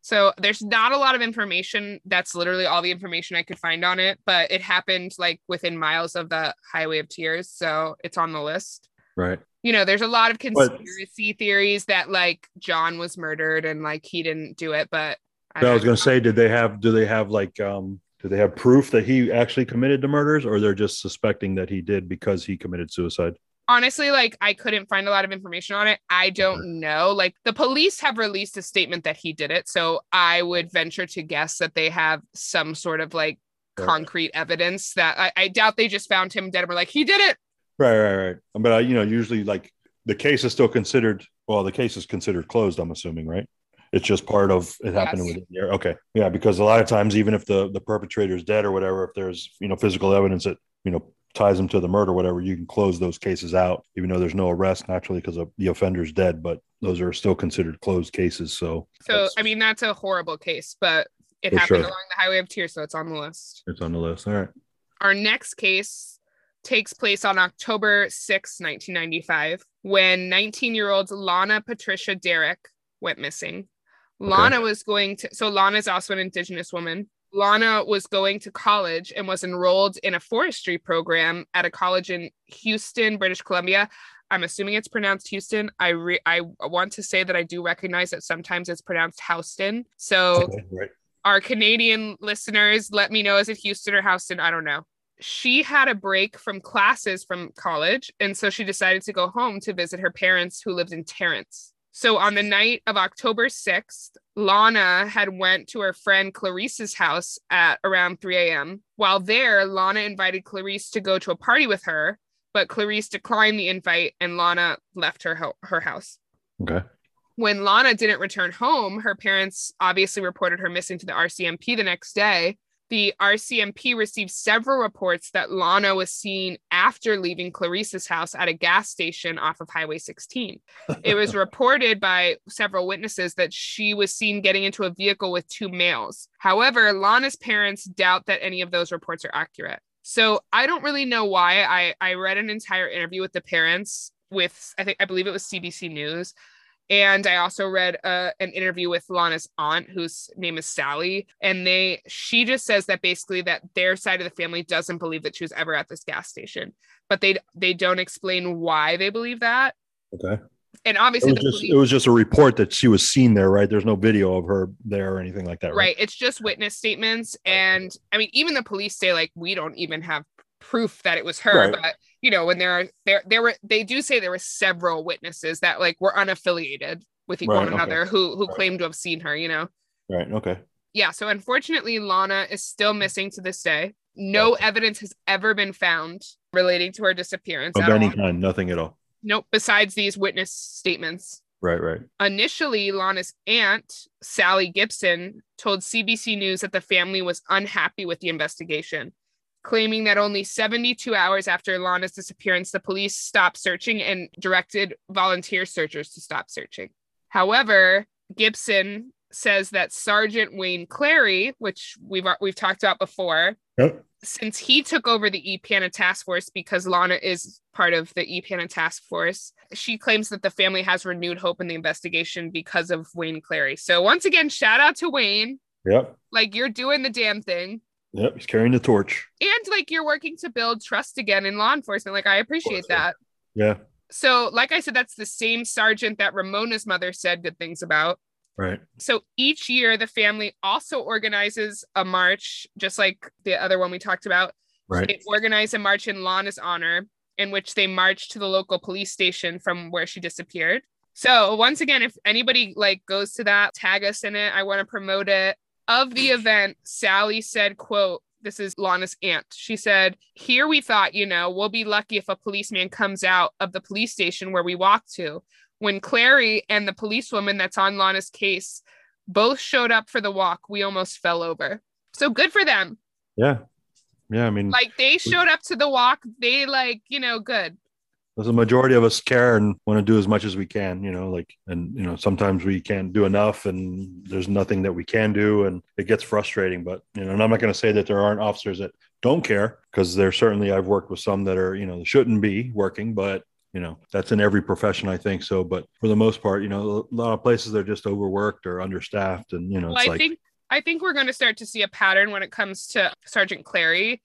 So there's not a lot of information. That's literally all the information I could find on it, but it happened like within miles of the Highway of Tears. So it's on the list. Right. You know, there's a lot of But- conspiracy theories that like John was murdered and like he didn't do it, but I, I, was going to say, did they have? Do they have like? um Do they have proof that he actually committed the murders, or they're just suspecting that he did because he committed suicide? Honestly like I couldn't find a lot of information on it. I don't know. Like the police have released a statement that he did it, so I would venture to guess that they have some sort of like concrete evidence that I, I doubt they just found him dead and were like he did it. Right. Right. Right. But uh, you know, usually like the case is still considered. Well, the case is considered closed. I'm assuming, right? It's just part of it happening Yes. within the year. Okay. Yeah, because a lot of times, even if the the perpetrator is dead or whatever, if there's you know physical evidence that you know ties them to the murder, whatever, you can close those cases out, even though there's no arrest naturally because of the offender's dead. But those are still considered closed cases. So So I mean that's a horrible case, but it happened sure. along the Highway of Tears, so it's on the list. it's on the list. All right. Our next case takes place on October 6, 1995, when 19 year old Lana Patricia Derrick went missing. Lana was going to, so Lana is also an Indigenous woman. Lana was going to college and was enrolled in a forestry program at a college in Houston, British Columbia. I'm assuming it's pronounced Houston. I re- I want to say that I do recognize that sometimes it's pronounced Houston. So right. our Canadian listeners, let me know is it Houston or Houston? I don't know. She had a break from classes from college, and so she decided to go home to visit her parents who lived in Terrace. So on the night of October 6th, Lana had went to her friend Clarice's house at around 3 a.m. While there, Lana invited Clarice to go to a party with her, but Clarice declined the invite and Lana left her ho- her house Okay. when Lana didn't return home, her parents obviously reported her missing to the RCMP the next day. The RCMP received several reports that Lana was seen after leaving Clarice's house at a gas station off of Highway 16. It was reported by several witnesses that she was seen getting into a vehicle with two males. However, Lana's parents doubt that any of those reports are accurate. So I don't really know why. I, I read an entire interview with the parents with, I think, I believe it was CBC News. And I also read uh, an interview with Lana's aunt, whose name is Sally, and they she just says that basically that their side of the family doesn't believe that she was ever at this gas station, but they they don't explain why they believe that. Okay. And It obviously, was just police, it was just a report that she was seen there, right? There's no video of her there or anything like that, right? right? It's just witness statements, and I mean, even the police say like we don't even have proof that it was her, Right. but you know, when there are there there were they do say there were several witnesses that like were unaffiliated with Right, one okay. another who who Right. claimed to have seen her, you know. Right. Okay. yeah, so unfortunately, Lana is still missing to this day. No evidence has ever been found relating to her disappearance. Of any all. kind, nothing at all. Nope, besides these witness statements. Right. Right. Initially, Lana's aunt, Sally Gibson, told CBC News that the family was unhappy with the investigation, claiming that only 72 hours after Lana's disappearance, the police stopped searching and directed volunteer searchers to stop searching. However, Gibson says that Sergeant Wayne Clary, which we've we've talked about before, Yep. since he took over the EPANA task force because Lana is part of the EPANA task force, she claims that the family has renewed hope in the investigation because of Wayne Clary. So once again, shout out to Wayne. Yep. Like you're doing the damn thing. Yep, he's carrying the torch. And like you're working to build trust again in law enforcement. Like I appreciate that. Yeah. So, like I said, that's the same sergeant that Ramona's mother said good things about. Right. So each year, the family also organizes a march, just like the other one we talked about. Right. They organize a march in Lana's honor, in which they march to the local police station from where she disappeared. So once again, if anybody like goes to that, tag us in it. I want to promote it. Of the event, Sally said, quote, this is Lana's aunt. She said, Here we thought, you know, we'll be lucky if a policeman comes out of the police station where we walked to. When Clary and the policewoman that's on Lana's case both showed up for the walk, we almost fell over. So good for them. Yeah. Yeah. I mean, Like they showed up to the walk. They like, you know, good. The majority of us care and want to do as much as we can, you know, like, and, you know, sometimes we can't do enough and there's nothing that we can do and it gets frustrating. But, you know, and I'm not going to say that there aren't officers that don't care because there's certainly, I've worked with some that are, you know, shouldn't be working, but, you know, that's in every profession, I think so. But for the most part, you know, a lot of places they're just overworked or understaffed and, you know, Well, I like, think I think we're going to start to see a pattern when it comes to Sergeant Clary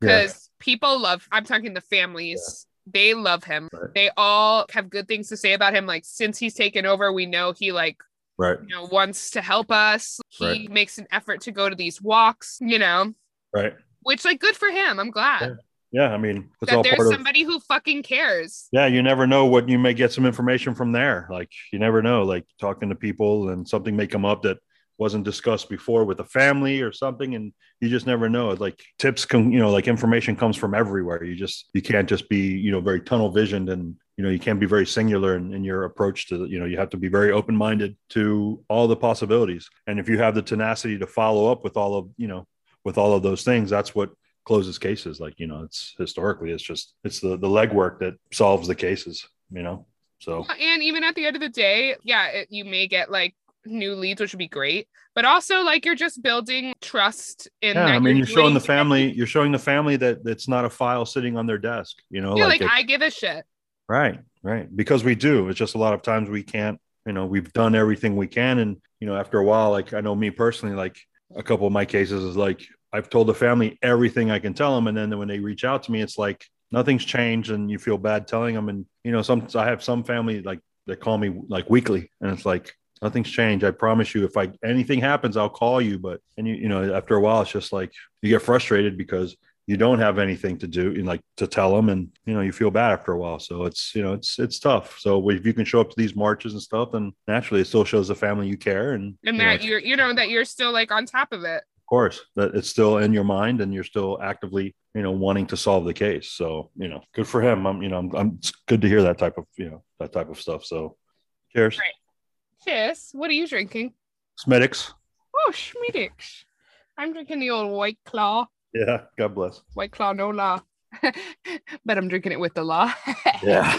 yeah, because people love. I'm talking the families. They love him. Right. They all have good things to say about him. Like since he's taken over, we know he like right, you know wants to help us. He Right. makes an effort to go to these walks. You know, right. which like good for him. I'm glad Yeah. Yeah. I mean, it's that all there's part of, somebody who fucking cares. yeah you never know what you may get some information from there like you never know like talking to people and something may come up that wasn't discussed before with the family or something and you just never know. Like tips can you know like information comes from everywhere. You just you can't just be you know very tunnel visioned and you know you can't be very singular in, in your approach to you know you have to be very open minded to all the possibilities. And if you have the tenacity to follow up with all of you know with all of those things that's what closes cases. Like you know it's historically it's just it's the the legwork that solves the cases you know so. And even at the end of the day, yeah, it, you may get like new leads, which would be great. But also, like you're just building trust in. yeah that i mean you're showing the family you're showing the family that it's not a file sitting on their desk you know Yeah, like like, it- I give a shit. right right because we do it's just a lot of times we can't you know we've done everything we can and you know after a while like i know me personally like a couple of my cases is like i've told the family everything i can tell them and then when they reach out to me it's like nothing's changed and you feel bad telling them and you know some i have some family like that call me like weekly and it's like nothing's changed. I promise you if i anything happens i'll call you but and you you know after a while it's just like you get frustrated because you don't have anything to do and like to tell them and you know you feel bad after a while. So it's you know it's it's tough. So if you can show up to these marches and stuff then naturally it still shows the family you care and And you know, that you're, you know, that you're still like on top of it. of course that it's still in your mind and you're still actively you know wanting to solve the case. So you know good for him. I'm you know i'm, I'm it's good to hear that type of you know that type of stuff. So cheers. Right. Cheers. What are you drinking? Smithwick's Oh, Smithwick's. I'm drinking the old White Claw. yeah god bless White Claw, no law. but I'm drinking it with the law. yeah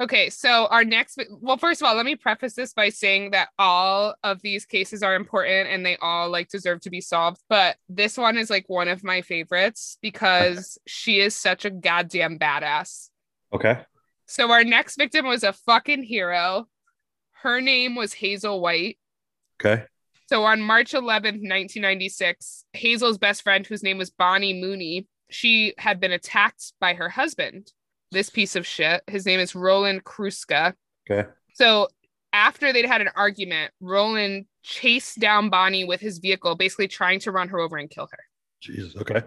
Okay, so our next, well, first of all, let me preface this by saying that all of these cases are important and they all like deserve to be solved. But this one is like one of my favorites because she is such a goddamn badass. okay So our next victim was a fucking hero. Her name was Hazel White. okay So on March 11th, 1996, Hazel's best friend, whose name was Bonnie Mooney, she had been attacked by her husband. This piece of shit. His name is Roland Kruska. okay So after they'd had an argument, Roland chased down Bonnie with his vehicle, basically trying to run her over and kill her. jesus okay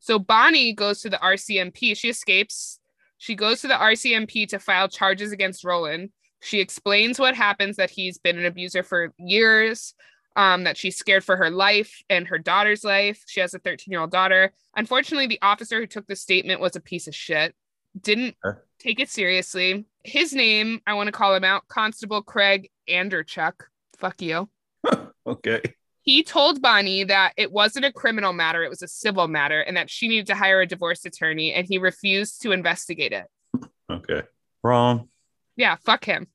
So Bonnie goes to the RCMP. She escapes. She goes to the RCMP to file charges against Roland. She explains what happens that he's been an abuser for years, um, that she's scared for her life and her daughter's life. She has a 13 year old daughter. Unfortunately, the officer who took the statement was a piece of shit, didn't Okay. take it seriously. His name, I want to call him out Constable Craig Anderchuk. Fuck you. okay He told Bonnie that it wasn't a criminal matter, it was a civil matter, and that she needed to hire a divorce attorney, and he refused to investigate it. okay wrong Yeah, fuck him.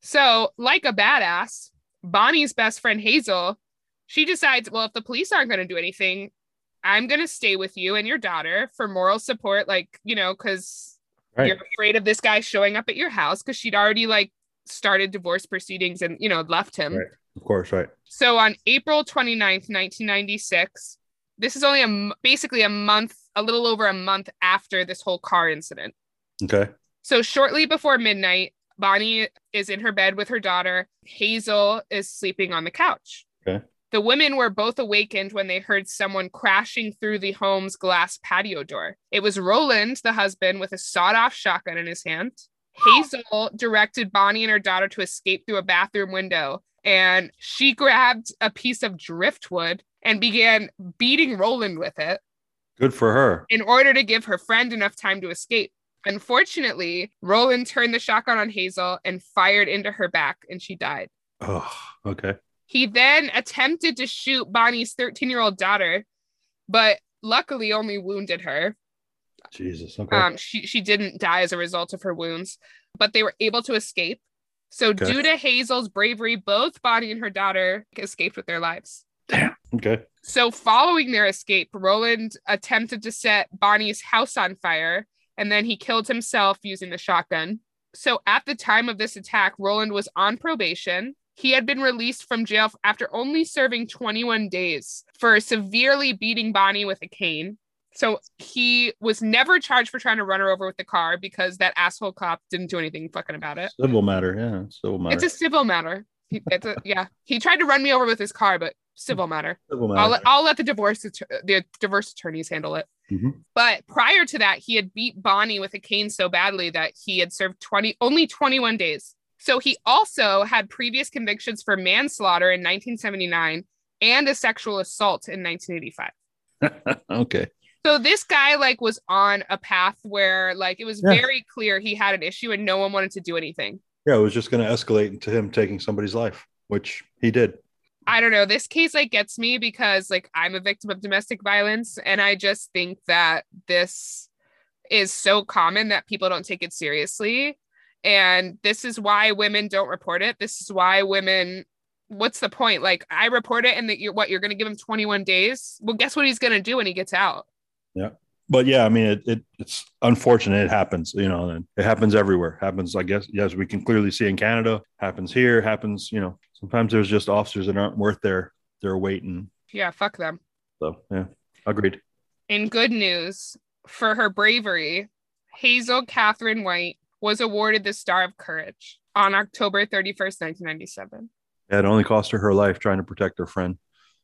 so, like a badass, Bonnie's best friend Hazel, she decides, well, if the police aren't going to do anything, I'm going to stay with you and your daughter for moral support, like, you know, because right you're afraid of this guy showing up at your house because she'd already like started divorce proceedings and, you know, left him. Right. Of course, right. So on April 29th, 1996, this is only a basically a month, a little over a month after this whole car incident. Okay. So shortly before midnight, Bonnie is in her bed with her daughter. Hazel is sleeping on the couch. Okay. The women were both awakened when they heard someone crashing through the home's glass patio door. It was Roland, the husband, with a sawed off shotgun in his hand. Hazel directed Bonnie and her daughter to escape through a bathroom window, and she grabbed a piece of driftwood and began beating Roland with it Good for her. in order to give her friend enough time to escape. Unfortunately, Roland turned the shotgun on Hazel and fired into her back, and she died. Oh, okay. He then attempted to shoot Bonnie's 13 year old daughter, but luckily only wounded her. Jesus. Okay. Um, she, she didn't die as a result of her wounds, but they were able to escape. So, Okay. due to Hazel's bravery, both Bonnie and her daughter escaped with their lives. Damn. Okay. So, following their escape, Roland attempted to set Bonnie's house on fire and then he killed himself using the shotgun. So, at the time of this attack, Roland was on probation. He had been released from jail after only serving 21 days for severely beating Bonnie with a cane. So, he was never charged for trying to run her over with the car because that asshole cop didn't do anything fucking about it. Civil matter. Yeah. Civil matter. It's a civil matter. He- It's a, yeah, he tried to run me over with his car, but civil matter. Civil matter. I'll let, I'll let the divorce the divorce attorneys handle it. Mhm. But prior to that, he had beat Bonnie with a cane so badly that he had served 20 only 21 days. So he also had previous convictions for manslaughter in 1979 and a sexual assault in 1985. okay. So this guy like was on a path where like it was Yeah. very clear he had an issue and no one wanted to do anything. Yeah, it was just going to escalate into him taking somebody's life, which he did. I don't know. This case like gets me because like I'm a victim of domestic violence and I just think that this is so common that people don't take it seriously. And this is why women don't report it. This is why women what's the point? Like I report it and that you're what you're going to give him 21 days. Well, guess what he's going to do when he gets out? But yeah, I mean, it, it it's unfortunate. It happens, you know, and it happens everywhere. Happens, I guess, yes, we can clearly see in Canada. Happens here. Happens, you know. Sometimes there's just officers that aren't worth their their weight, and Yeah, fuck them. so yeah, agreed. In good news, for her bravery, Hazel Catherine White was awarded the Star of Courage on October 31st, 1997. Yeah, it only cost her her life trying to protect her friend.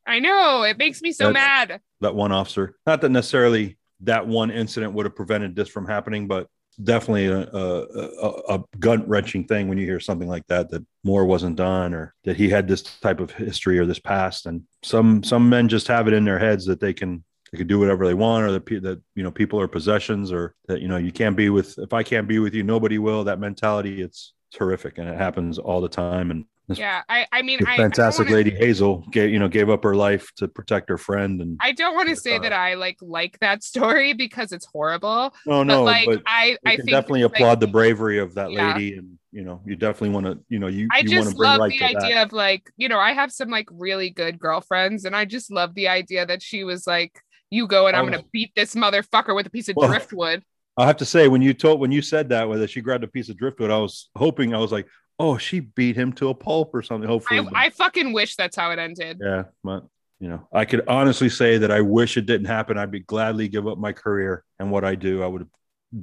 I know it makes me so That's- mad. That one officer. Not that necessarily that one incident would have prevented this from happening, but definitely a, a, a, a gut wrenching thing when you hear something like that that more wasn't done or that he had this type of history or this past. And some some men just have it in their heads that they can they can do whatever they want or that that you know people are possessions or that you know you can't be with if I can't be with you nobody will. That mentality it's terrific and it happens all the time. And Yeah, I I mean I, I fantastic wanna- lady Hazel gave you know gave up her life to protect her friend and I don't want to say that I like like that story because it's horrible. no but no like but I I definitely like, applaud the bravery of that Yeah. lady and you know you definitely want to you know you, I you just love the idea that of like, you know, I have some like really good girlfriends, and I just love the idea that she was like, you go and I'm Oh. gonna beat this motherfucker with a piece of Well, driftwood. i have to say when you told when you said that whether she grabbed a piece of driftwood i was hoping i was like oh she beat him to a pulp or something hopefully I, I fucking wish that's how it ended. yeah but you know i could honestly say that i wish it didn't happen i'd be gladly give up my career and what i do i would have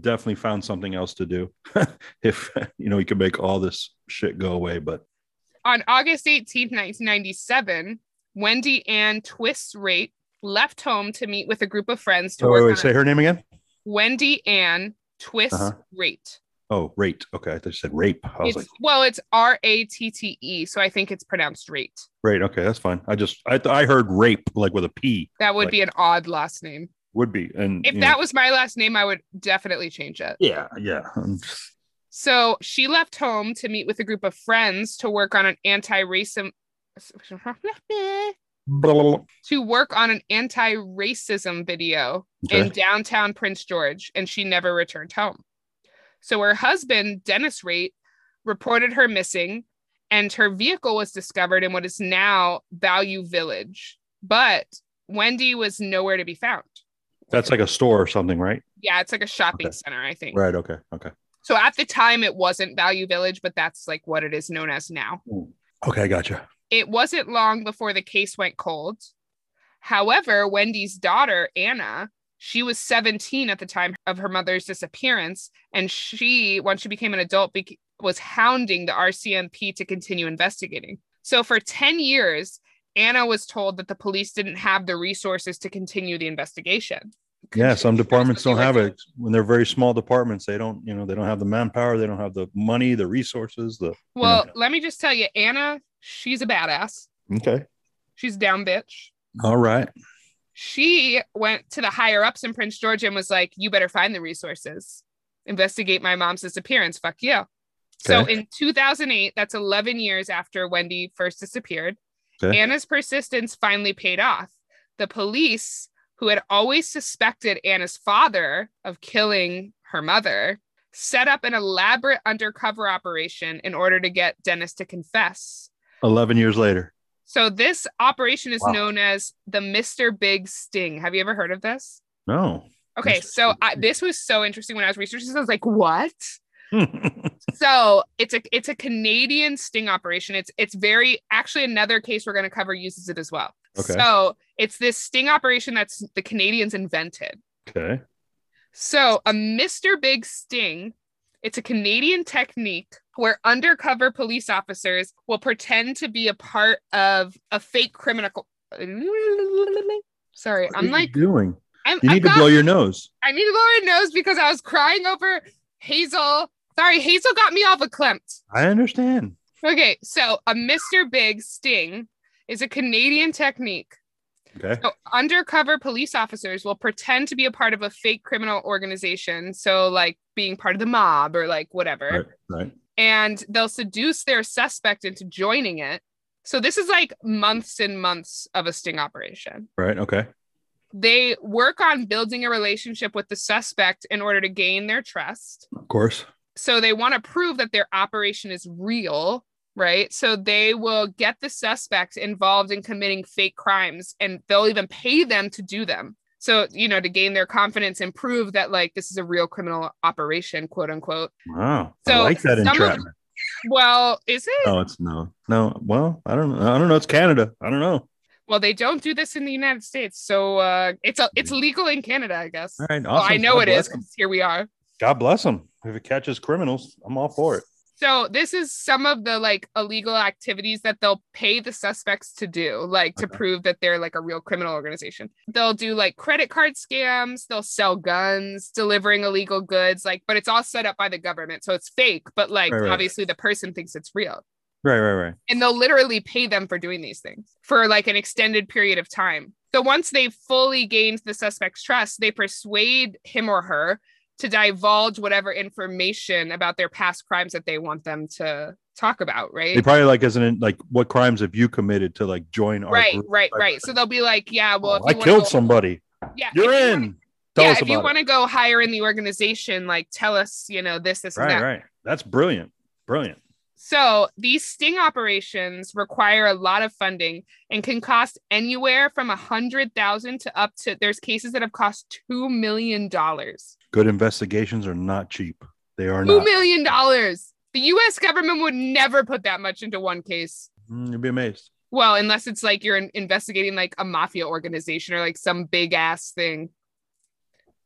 definitely found something else to do if you know you could make all this shit go away but On August 18th, 1997, Wendy Ann Twist Ratte left home to meet with a group of friends to oh, work wait, wait, say her name again Wendy Ann Twist Uh-huh. Ratte. Oh rate okay i thought you said rape i was It's like well, it's R A T T E, so I think it's pronounced rate. Right. Okay, that's fine. I just I th- I heard rape like with a P That would Like- be an odd last name. would be and If that know, was my last name, I would definitely change it. yeah yeah just- So she left home to meet with a group of friends to work on an anti-racism to work on an anti-racism video in downtown Prince George, and she never returned home. So her husband, Dennis Ratte, reported her missing, and her vehicle was discovered in what is now Value Village. But Wendy was nowhere to be found. that's like a store or something, right? Yeah, it's like a shopping Okay. center, I think. Right. Okay. Okay. So at the time, it wasn't Value Village, but that's like what it is known as now. Hmm. Okay, gotcha. It wasn't long before the case went cold. However, Wendy's daughter, Anna, she was 17 at the time of her mother's disappearance. And she, once she became an adult, be- was hounding the RCMP to continue investigating. So for 10 years, Anna was told that the police didn't have the resources to continue the investigation. Yeah, some departments don't have it when they're very small departments. They don't, you know, they don't have the manpower, they don't have the money, the resources. The Well, let me just tell you, Anna, she's a badass. okay, She's down bitch. all right, She went to the higher ups in Prince George and was like, You better find the resources. Investigate my mom's disappearance. Fuck you. So in 2008, that's 11 years after Wendy first disappeared, Okay. Anna's persistence finally paid off. The police, who had always suspected Anna's father of killing her mother, set up an elaborate undercover operation in order to get Dennis to confess. eleven years later. So this operation is Wow. known as the Mr. Big Sting. Have you ever heard of this? No, Okay, so I, this was so interesting when I was researching. this. I was like, "What?" So it's a it's a Canadian sting operation. It's it's very actually another case we're going to cover uses it as well. Okay. So it's this sting operation that's the Canadians invented. okay, So a Mr. Big Sting, it's a Canadian technique where undercover police officers will pretend to be a part of a fake criminal. Sorry, What I'm like doing. I'm, You need to got- blow your nose. I need to blow my nose because I was crying over Hazel. Sorry, Hazel got me off a Klimt. I understand. Okay, so a Mr. Big Sting is a Canadian technique. Okay, So undercover police officers will pretend to be a part of a fake criminal organization. So like being part of the mob or like whatever. right, right. And they'll seduce their suspect into joining it. So this is like months and months of a sting operation. Right. Okay. They work on building a relationship with the suspect in order to gain their trust. Of course. so they want to prove that their operation is real right so they will get the suspect involved in committing fake crimes and they'll even pay them to do them so you know to gain their confidence and prove that like this is a real criminal operation quote unquote Wow. I So like that some of- entrapment. well is it No, it's no, no. Well, I don't know. I don't know. It's Canada. I don't know. well they don't do this in the united states so uh it's a, it's legal in canada i guess All right. well i know God it is bless 'em. 'cause here we are God bless them. If it catches criminals, I'm all for it. So this is some of the like illegal activities that they'll pay the suspects to do, like to Okay. prove that they're like a real criminal organization. They'll do like credit card scams, they'll sell guns, delivering illegal goods, like but it's all set up by the government. So it's fake, but like Right, right. obviously the person thinks it's real. Right. Right. Right. And they'll literally pay them for doing these things for like an extended period of time. So once they've fully gained the suspect's trust, they persuade him or her to divulge whatever information about their past crimes that they want them to talk about, right? They probably like as an like, what crimes have you committed to like join our right, group? right, right. So they'll be like, yeah, well, Oh, I killed go- somebody. Yeah, You're if you in. wanna- yeah, if you want to go higher in the organization, like tell us, you know, this, this, Right. that. Right. That's brilliant. Brilliant. So these sting operations require a lot of funding and can cost anywhere from a hundred thousand to up to there's cases that have cost two million dollars. Good investigations are not cheap. They are Two not. million dollars. The US government would never put that much into one case. Mm, You'd be amazed. Well, unless it's like you're investigating like a mafia organization or like some big ass thing.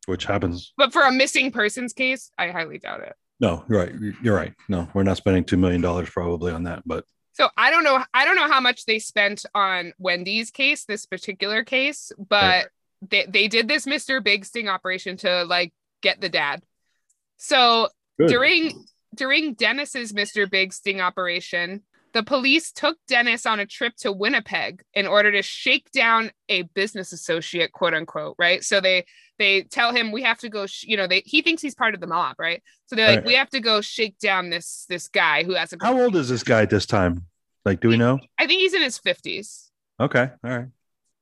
Which happens. But for a missing persons case, I highly doubt it. No, you're right. You're right. No, we're not spending two million dollars probably on that. But So I don't know. I don't know how much they spent on Wendy's case, this particular case, but they, they did this Mr. Big Sting operation to like get the dad. So good. during during Dennis's Mr. Big Sting operation, the police took Dennis on a trip to Winnipeg in order to shake down a business associate, quote unquote, right? So they they tell him we have to go, sh- you know, they he thinks he's part of the mob, right? So they're like, Right. we have to go shake down this this guy who has a How old is this guy at this time? Like, do we know? I think he's in his 50s. Okay. All right.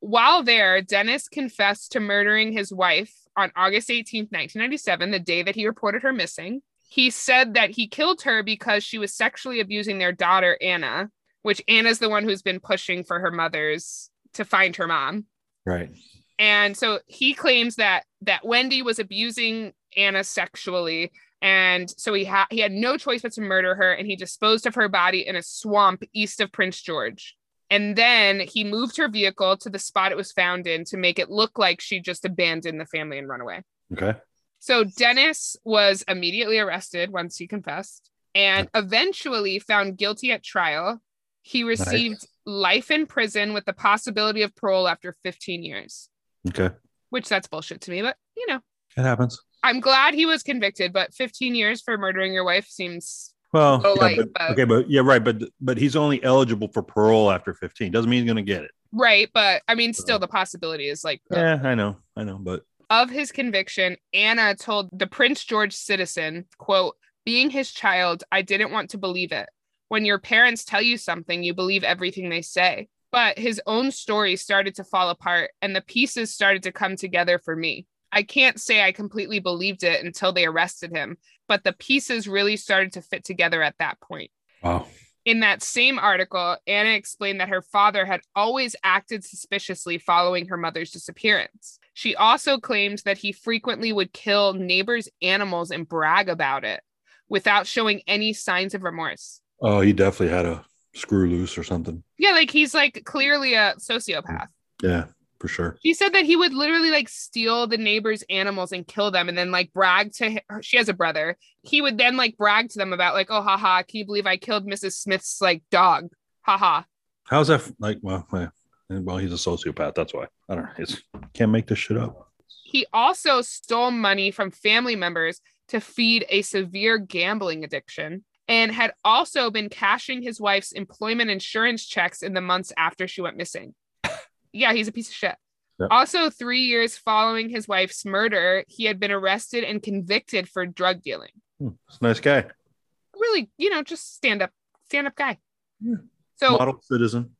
While there, Dennis confessed to murdering his wife on August 18th, 1997, the day that he reported her missing. He said that he killed her because she was sexually abusing their daughter, Anna, which Anna's the one who's been pushing for her mother's to find her mom. Right. And so he claims that that Wendy was abusing Anna sexually and so he had he had no choice but to murder her and he disposed of her body in a swamp east of Prince George. And then he moved her vehicle to the spot it was found in to make it look like she just abandoned the family and run away. Okay. So Dennis was immediately arrested once he confessed and eventually found guilty at trial. He received life in prison with the possibility of parole after 15 years, Okay. which that's bullshit to me, but you know, It happens. I'm glad he was convicted, but 15 years for murdering your wife seems Well, So, yeah, like, but- but- okay, but yeah, right, but but he's only eligible for parole after 15. Doesn't mean he's going to get it. right. But I mean, still, the possibility is like Yeah, I know, I know, but of his conviction, Anna told the Prince George citizen, quote, being his child, I didn't want to believe it. When your parents tell you something, you believe everything they say. But his own story started to fall apart and the pieces started to come together for me. I can't say I completely believed it until they arrested him, but the pieces really started to fit together at that point. wow. In that same article, Anna explained that her father had always acted suspiciously following her mother's disappearance. She also claimed that he frequently would kill neighbors' animals and brag about it without showing any signs of remorse. Oh, he definitely had a screw loose or something. Yeah, like he's like clearly a sociopath. Yeah, for sure. She said that he would literally like steal the neighbors' animals and kill them and then like brag to her. She has a brother. He would then like brag to them about like, oh, haha, can you believe I killed Mrs. Smith's like dog? Haha. How's that like? Well, well, well, he's a sociopath. That's why I don't know. It's can't make this shit up. He also stole money from family members to feed a severe gambling addiction and had also been cashing his wife's employment insurance checks in the months after she went missing. yeah, he's a piece of shit. Yep. Also, three years following his wife's murder, he had been arrested and convicted for drug dealing. Hmm, He's a nice guy, Really, you know, just stand up, stand up guy. Yeah. So, model citizen.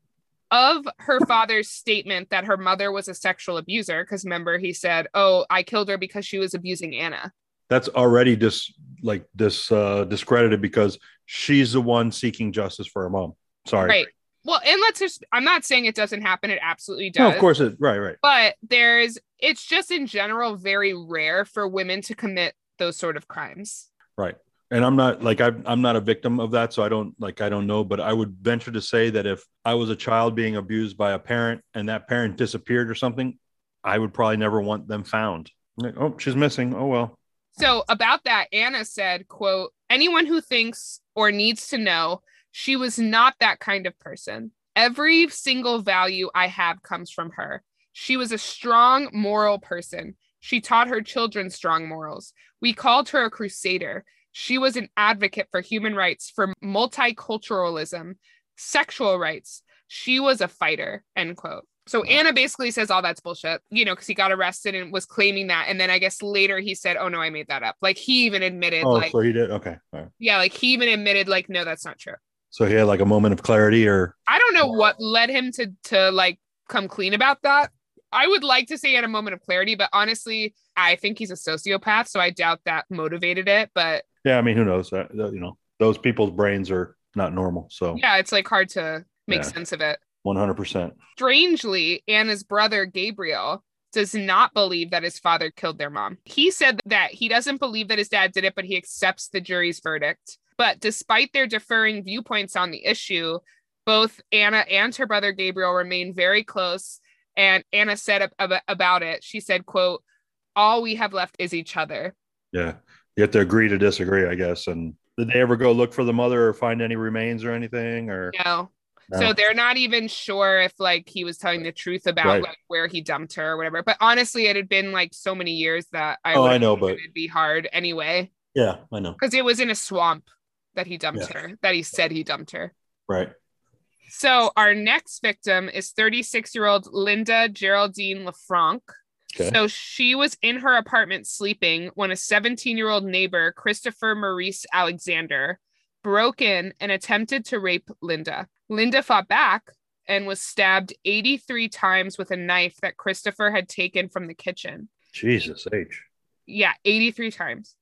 Of her father's statement that her mother was a sexual abuser, because remember, he said, Oh, I killed her because she was abusing Anna. That's already dis like dis uh, discredited because she's the one seeking justice for her mom. Sorry. Right. Well, and let's just, I'm not saying it doesn't happen. It absolutely No, does. of course it. Right. Right. But there's, it's just in general very rare for women to commit those sort of crimes. Right. And I'm not like I'm I'm not a victim of that, so I don't like I don't know. But I would venture to say that if I was a child being abused by a parent and that parent disappeared or something, I would probably never want them found. Like, oh, she's missing. Oh well. So about that, Anna said, quote, anyone who thinks or needs to know, she was not that kind of person. Every single value I have comes from her. She was a strong moral person. She taught her children strong morals. We called her a crusader. She was an advocate for human rights, for multiculturalism, sexual rights. She was a fighter, end quote. So Anna basically says all that's bullshit, you know, because he got arrested and was claiming that. And then I guess later he said, oh no, I made that up. Like he even admitted, Oh, like, so he did. Okay. Right. yeah, like he even admitted, like, no, that's not true. So he had like a moment of clarity, or I don't know what led him to to like come clean about that. I would like to say he had a moment of clarity, but honestly, I think he's a sociopath, so I doubt that motivated it. But yeah. I mean, who knows? Uh, that you know, those people's brains are not normal. So yeah, it's like hard to make Yeah. sense of it. one hundred percent. Strangely, Anna's brother Gabriel does not believe that his father killed their mom. He said that he doesn't believe that his dad did it, but he accepts the jury's verdict. But despite their differing viewpoints on the issue, both Anna and her brother Gabriel remain very close. And Anna said ab- ab- about it, she said, quote, all we have left is each other. Yeah. You have to agree to disagree, I guess. And did they ever go look for the mother or find any remains or anything? Or No. No. So they're not even sure if like he was telling the truth about Right. like where he dumped her or whatever. But honestly, it had been like so many years that I Oh, I know, but- it'd be hard anyway yeah, I know. because it was in a swamp that he dumped Yeah. her. That he said he dumped her. Right. So our next victim is 36 year old Linda Geraldine LaFranc. Okay. So she was in her apartment sleeping when a 17 year old neighbor, Christopher Maurice Alexander, broke in and attempted to rape Linda. Linda fought back and was stabbed 83 times with a knife that Christopher had taken from the kitchen. Jesus H. Yeah, 83 times.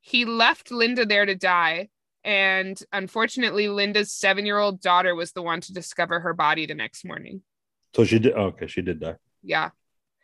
He left Linda there to die. And unfortunately, Linda's seven year old daughter was the one to discover her body the next morning. So she did. Okay, she did die. Yeah.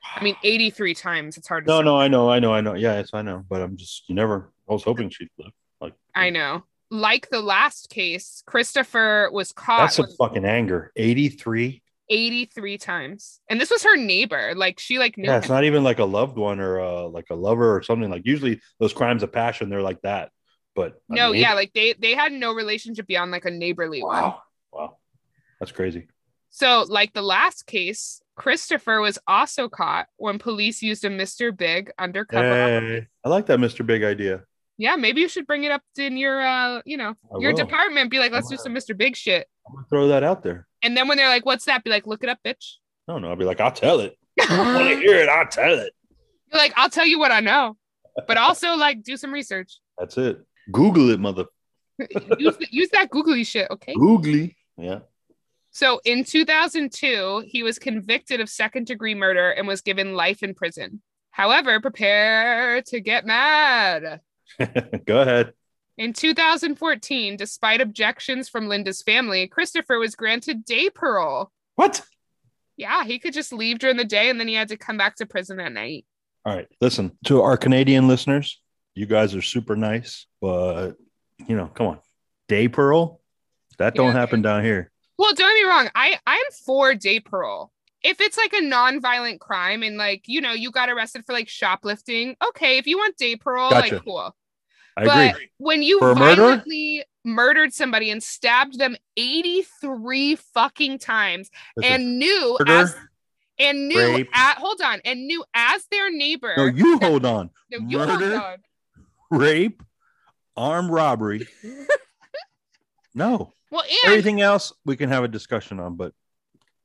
I mean, 83 times. It's hard to No, say. no, I know, I know, I know. Yeah, yes, I know. But I'm just you never. I was hoping she'd live. Like I know. like the last case, Christopher was caught That's some fucking anger. 83. 83 times. And this was her neighbor. Like she like knew Yeah, it's him. not even like a loved one or uh, like a lover or something. Like usually those crimes of passion, they're like that. But No, yeah, like they they had no relationship beyond like a neighborly one. wow, wow, that's crazy. So, like the last case, Christopher was also caught when police used a Mr. Big undercover. Hey, I like that Mr. Big idea. Yeah, maybe you should bring it up in your uh, you know, I your will. department. Be like, let's do some Mr. Big shit. I'm gonna throw that out there. And then when they're like, what's that? Be like, look it up, bitch. No, no, I'll be like, I'll tell it. I want to hear it. I'll tell it. You're like, I'll tell you what I know, but also like do some research. That's it. Google it, mother. use, use that googly shit, okay? Googly. Yeah. So in 2002, he was convicted of second degree murder and was given life in prison. However, prepare to get mad. Go ahead. In 2014, despite objections from Linda's family, Christopher was granted day parole. What? Yeah, he could just leave during the day and then he had to come back to prison at night. All right. Listen to our Canadian listeners. You guys are super nice, but you know, come on. Day Pearl? That don't Yeah. happen down here. Well, don't get me wrong. I I'm for day parole. If it's like a non-violent crime and like you know you got arrested for like shoplifting, okay. If you want day parole, Gotcha. like cool. I but agree. when you For murder? violently murdered somebody and stabbed them 83 fucking times and knew murder, as and knew rape. at hold on and knew as their neighbor no, you hold on. No, you hold on. Rape, armed robbery. no. Well, and Everything else we can have a discussion on, but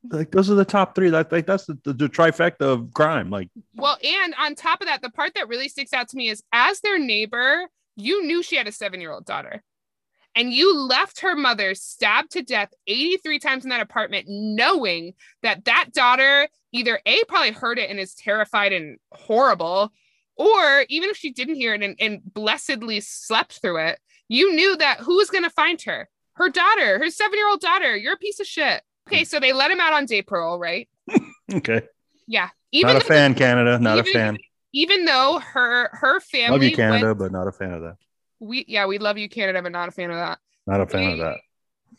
like those are the top three. That like that's the, the, the trifecta of crime. Like well, and on top of that, the part that really sticks out to me is as their neighbor, you knew she had a seven-year-old daughter. And you left her mother stabbed to death 83 times in that apartment, knowing that that daughter either A, probably heard it and is terrified and horrible, or even if she didn't hear it and, and blessedly slept through it, you knew that who was going to find her? Her daughter, her seven year old daughter. You're a piece of shit. Okay, so they let him out on day parole, right? okay, Yeah. Even not a fan, Canada. Not a fan. even though her her family Love you, Canada, went- but not a fan of that. we yeah, we love you, Canada, but not a fan of that. Not a fan of that.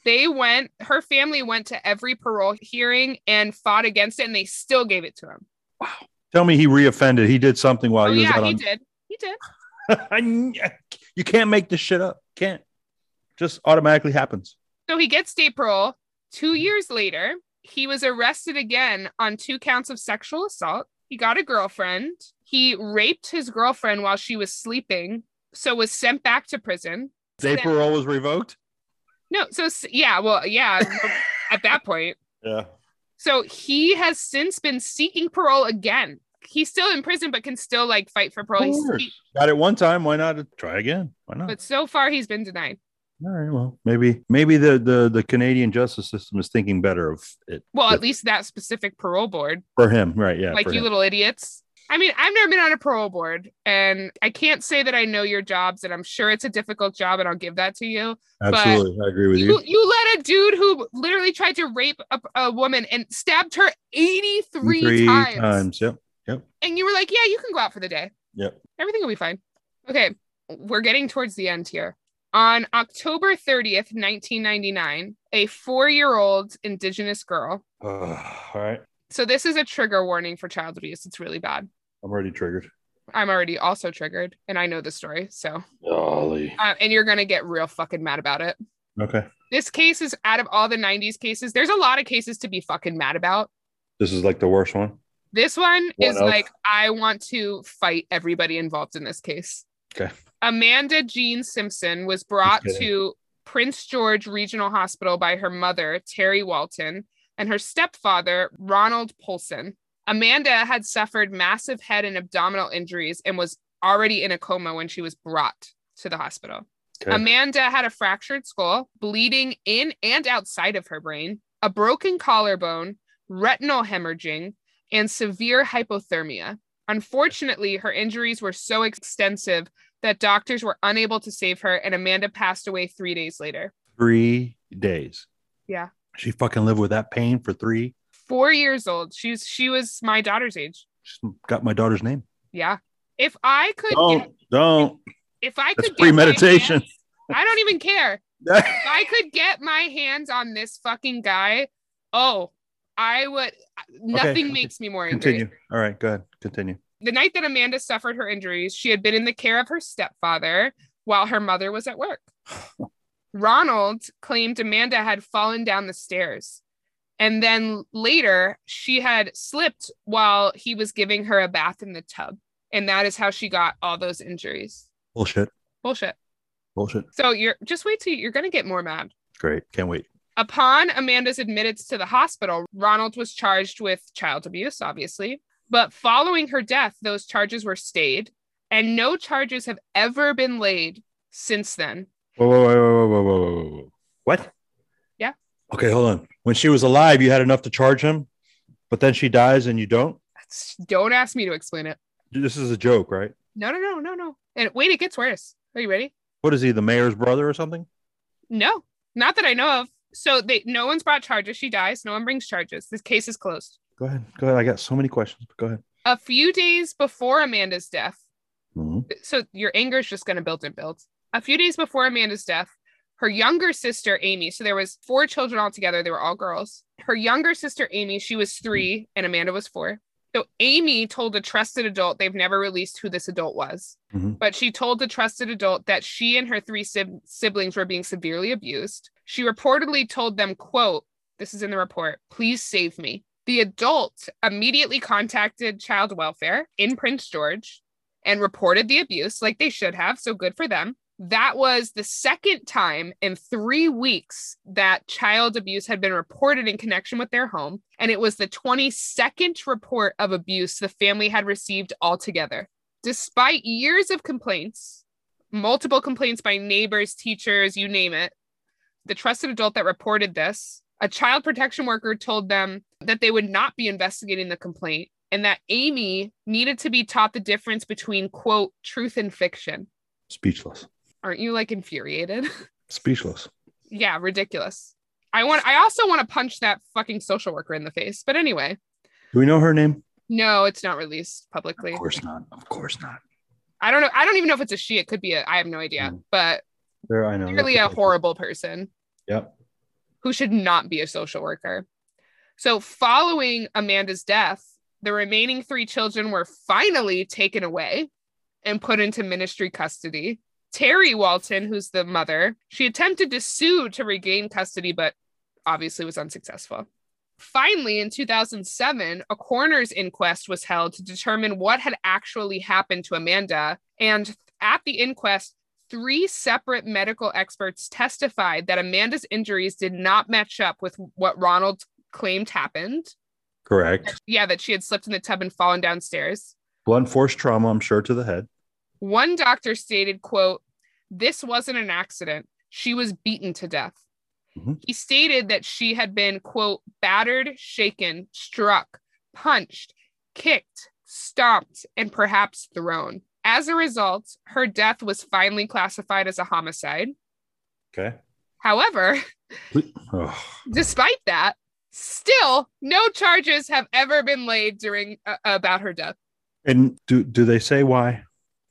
They went, her family went to every parole hearing and fought against it, and they still gave it to him. Wow. Tell me he reoffended. He did something while oh, he was yeah, out he on. did. He did. you can't make this shit up. Can't. Just automatically happens. So he gets state parole. Two mm-hmm. years later, he was arrested again on two counts of sexual assault. He got a girlfriend. He raped his girlfriend while she was sleeping, so was sent back to prison. Day then- parole was revoked. No, so yeah, well, yeah, at that point. Yeah. So he has since been seeking parole again. He's still in prison, but can still like fight for parole. He's- course. he- Got it one time. Why not try again? Why not? but so far, he's been denied. All right. Well, maybe maybe the the the Canadian justice system is thinking better of it Well, at least that specific parole board. for him. Right. Yeah. like you him. little idiots. I mean, I've never been on a parole board, and I can't say that I know your jobs, and I'm sure it's a difficult job, and I'll give that to you. Absolutely. I agree with You you. you let a dude who literally tried to rape a, a woman and stabbed her 83 Three times. times. Yep, yep. and you were like, "Yeah, you can go out for the day. Yep. Everything will be fine." Okay, we're getting towards the end here. On October 30th, 1999, a four-year-old Indigenous girl. all right. So this is a trigger warning for child abuse. It's really bad. I'm already triggered. I'm already also triggered, and I know the story. So, Golly. uh, and you're gonna get real fucking mad about it. Okay. This case is out of all the 90s cases. There's a lot of cases to be fucking mad about. This is like the worst one. This one One is of. like, I want to fight everybody involved in this case. Okay. Amanda Jean Simpson was brought to Prince George Regional Hospital by her mother, Terry Walton, and her stepfather, Ronald Polson. Amanda had suffered massive head and abdominal injuries and was already in a coma when she was brought to the hospital. Okay. Amanda had a fractured skull, bleeding in and outside of her brain, a broken collarbone, retinal hemorrhaging, and severe hypothermia. Unfortunately, her injuries were so extensive that doctors were unable to save her, and Amanda passed away three days later. Three days. Yeah. She fucking lived with that pain for three. Four years old. She was she was my daughter's age. She's got my daughter's name. Yeah. If I could Don't get, don't. if I That's could premeditation. hands- I don't even care. If I could get my hands on this fucking guy, oh, I would. Nothing Okay, makes me more angry. Continue. All right, go ahead. Continue. The night that Amanda suffered her injuries, she had been in the care of her stepfather while her mother was at work. Ronald claimed Amanda had fallen down the stairs. And then later, she had slipped while he was giving her a bath in the tub. And that is how she got all those injuries. Bullshit. Bullshit. Bullshit. So you're just wait till you're going to get more mad. Great. Can't wait. Upon Amanda's admittance to the hospital, Ronald was charged with child abuse, obviously. But following her death, those charges were stayed, and no charges have ever been laid since then. Whoa, whoa, whoa, whoa, whoa, whoa, whoa, whoa. What? Yeah. Okay, hold on. When she was alive, you had enough to charge him, but then she dies and you don't? That's- Don't ask me to explain it. This is a joke, right? No, no, no, no, no. And wait, it gets worse. Are you ready? What is he, the mayor's brother or something? No, not that I know of. So they no one's brought charges. She dies. No one brings charges. This case is closed. Go ahead. Go ahead. I got so many questions, but go ahead. A few days before Amanda's death, Mhm. so your anger is just going to build and build. A few days before Amanda's death, her younger sister Amy, so there was four children altogether, they were all girls. Her younger sister Amy, she was 3 and Amanda was 4. So Amy told a trusted adult, they've never released who this adult was, Mhm. but she told the trusted adult that she and her three sib- siblings were being severely abused. She reportedly told them, quote, this is in the report, please save me. The adult immediately contacted child welfare in Prince George and reported the abuse like they should have. So good for them. That was the second time in three weeks that child abuse had been reported in connection with their home. And it was the 22nd report of abuse the family had received altogether. Despite years of complaints, multiple complaints by neighbors, teachers, you name it, the trusted adult that reported this, a child protection worker told them that they would not be investigating the complaint and that Amy needed to be taught the difference between, quote, truth and fiction. Speechless. Aren't you like infuriated? Speechless. yeah, ridiculous. I want I also want to punch that fucking social worker in the face. But anyway, Do we know her name? no, it's not released publicly. Of course not. Of course not. I don't know. I don't even know if it's a she. It could be a I have no idea. Mm. But There, I know. clearly a horrible person. Yep. Who should not be a social worker. So, following Amanda's death, the remaining three children were finally taken away and put into ministry custody. Terry Walton, who's the mother, she attempted to sue to regain custody, but obviously was unsuccessful. Finally, in 2007, a coroner's inquest was held to determine what had actually happened to Amanda. And at the inquest, three separate medical experts testified that Amanda's injuries did not match up with what Ronald claimed happened. Correct. Yeah, that she had slipped in the tub and fallen downstairs. Blunt force trauma, I'm sure, to the head. One doctor stated, quote, this wasn't an accident. She was beaten to death. Mhm. He stated that she had been, quote, battered, shaken, struck, punched, kicked, stomped, and perhaps thrown. As a result, her death was finally classified as a homicide. Okay. However, Oh, despite that, still no charges have ever been laid during uh, about her death. and do do they say why?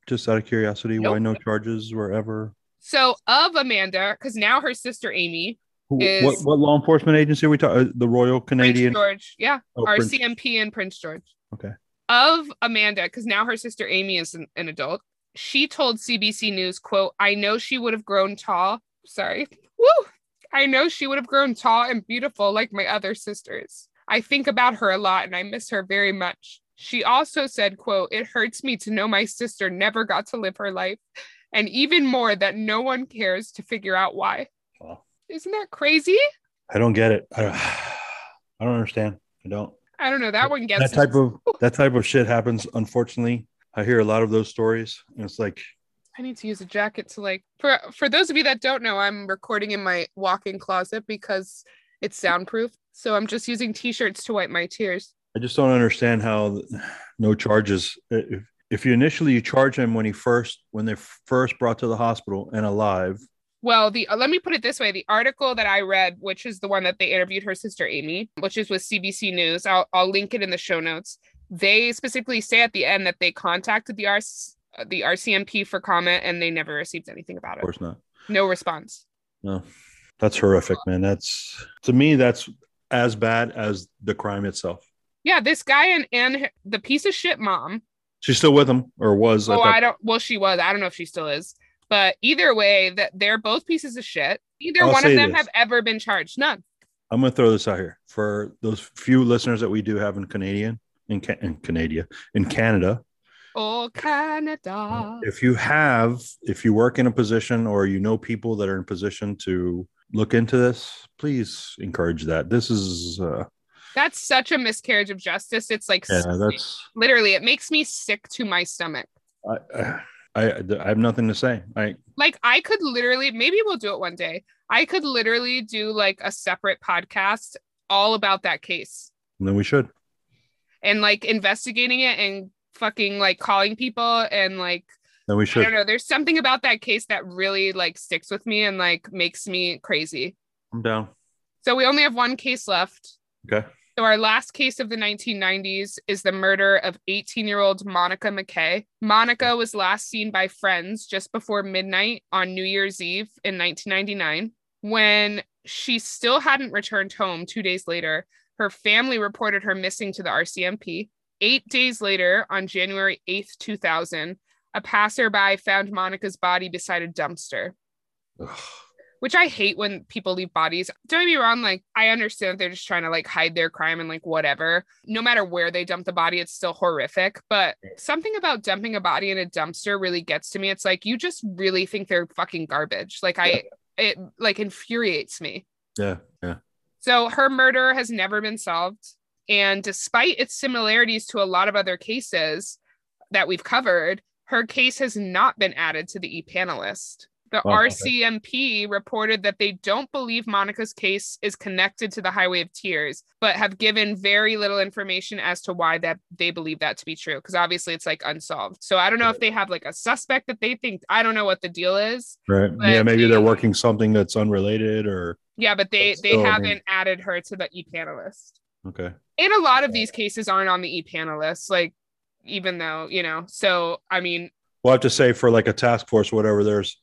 Just out of curiosity, why no charges were ever? So of Amanda, because now her sister Amy, Is- what what law enforcement agency are we talking? The Royal Canadian. Prince George, yeah, Oh, our Prince- CMP in Prince George. Okay. Of Amanda, because now her sister Amy is an, an adult. She told CBC News, "quote I know she would have grown tall. Sorry, woo. I know she would have grown tall and beautiful like my other sisters. I think about her a lot and I miss her very much." She also said, "quote It hurts me to know my sister never got to live her life, and even more that no one cares to figure out why." Wow. Isn't that crazy? I don't get it. I don't, I don't understand. I don't. I don't know. That one gets that type of that type of shit happens. Unfortunately, I hear a lot of those stories, and it's like, I need to use a jacket to like for for those of you that don't know, I'm recording in my walk-in closet because it's soundproof. So I'm just using t-shirts to wipe my tears. I just don't understand how no charges. If, if you initially you charge him when he first when they're first brought to the hospital and alive, Well, the uh, let me put it this way: the article that I read, which is the one that they interviewed her sister Amy, which is with CBC News, I'll I'll link it in the show notes. They specifically say at the end that they contacted the RC, uh, the RCMP for comment, and they never received anything about it. of course not. No response. No, that's horrific, man. That's to me, that's as bad as the crime itself. Yeah, this guy and and the piece of shit mom. She's still with him, or was? Oh, I don't. Well, she was. I don't know if she still is. But either way, that they're both pieces of shit. Either I'll one of them this. have ever been charged. None. I'm going to throw this out here for those few listeners that we do have in Canadian, in, Ca- in Canada, in Canada. Oh, Canada. If you have, if you work in a position or you know people that are in position to look into this, please encourage that. This is, uh, That's such a miscarriage of justice. It's like yeah, that's, literally, it makes me sick to my stomach. I, I, I I have nothing to say. I, Like I could literally, maybe we'll do it one day. I could literally do like a separate podcast all about that case then we should. and like investigating it and fucking like calling people and like Then we should. I don't know. There's something about that case that really like sticks with me and like makes me crazy. I'm down. So we only have one case left. Okay. So our last case of the 1990s is the murder of 18-year-old Monica McKay. Monica was last seen by friends just before midnight on New Year's Eve in 1999. When she still hadn't returned home 2 days later, her family reported her missing to the RCMP. 8 days later, on January 8th, 2000, a passerby found Monica's body beside a dumpster Ugh. Which I hate when people leave bodies. Don't get me wrong, like I understand that they're just trying to like hide their crime and like whatever. No matter where they dump the body, it's still horrific. But something about dumping a body in a dumpster really gets to me. It's like you just really think they're fucking garbage. Like I it like infuriates me. Yeah. Yeah. So her murder has never been solved. And despite its similarities to a lot of other cases that we've covered, her case has not been added to the e panelist. The Oh, okay. RCMP reported that they don't believe Monica's case is connected to the Highway of Tears, but have given very little information as to why that they believe that to be true. Because obviously it's like unsolved. So I don't know if they have like a suspect that they think. I don't know what the deal is. Right. Yeah. Maybe they- they're working something that's unrelated or, Yeah, but they they still, I mean- haven't added her to the e panelist. okay. and a lot of these cases aren't on the e panelist, like even though you know so i mean Well, I have to say for like a task force, whatever, there's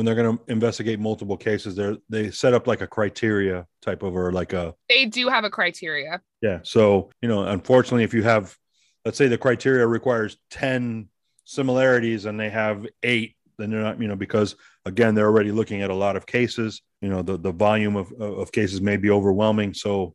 when they're going to investigate multiple cases, they're they set up like a criteria type of or like a they do have a criteria yeah. So you know, unfortunately, if you have, let's say the criteria requires ten similarities and they have eight, then they're not you know because again they're already looking at a lot of cases. You know, the the volume of of cases may be overwhelming, so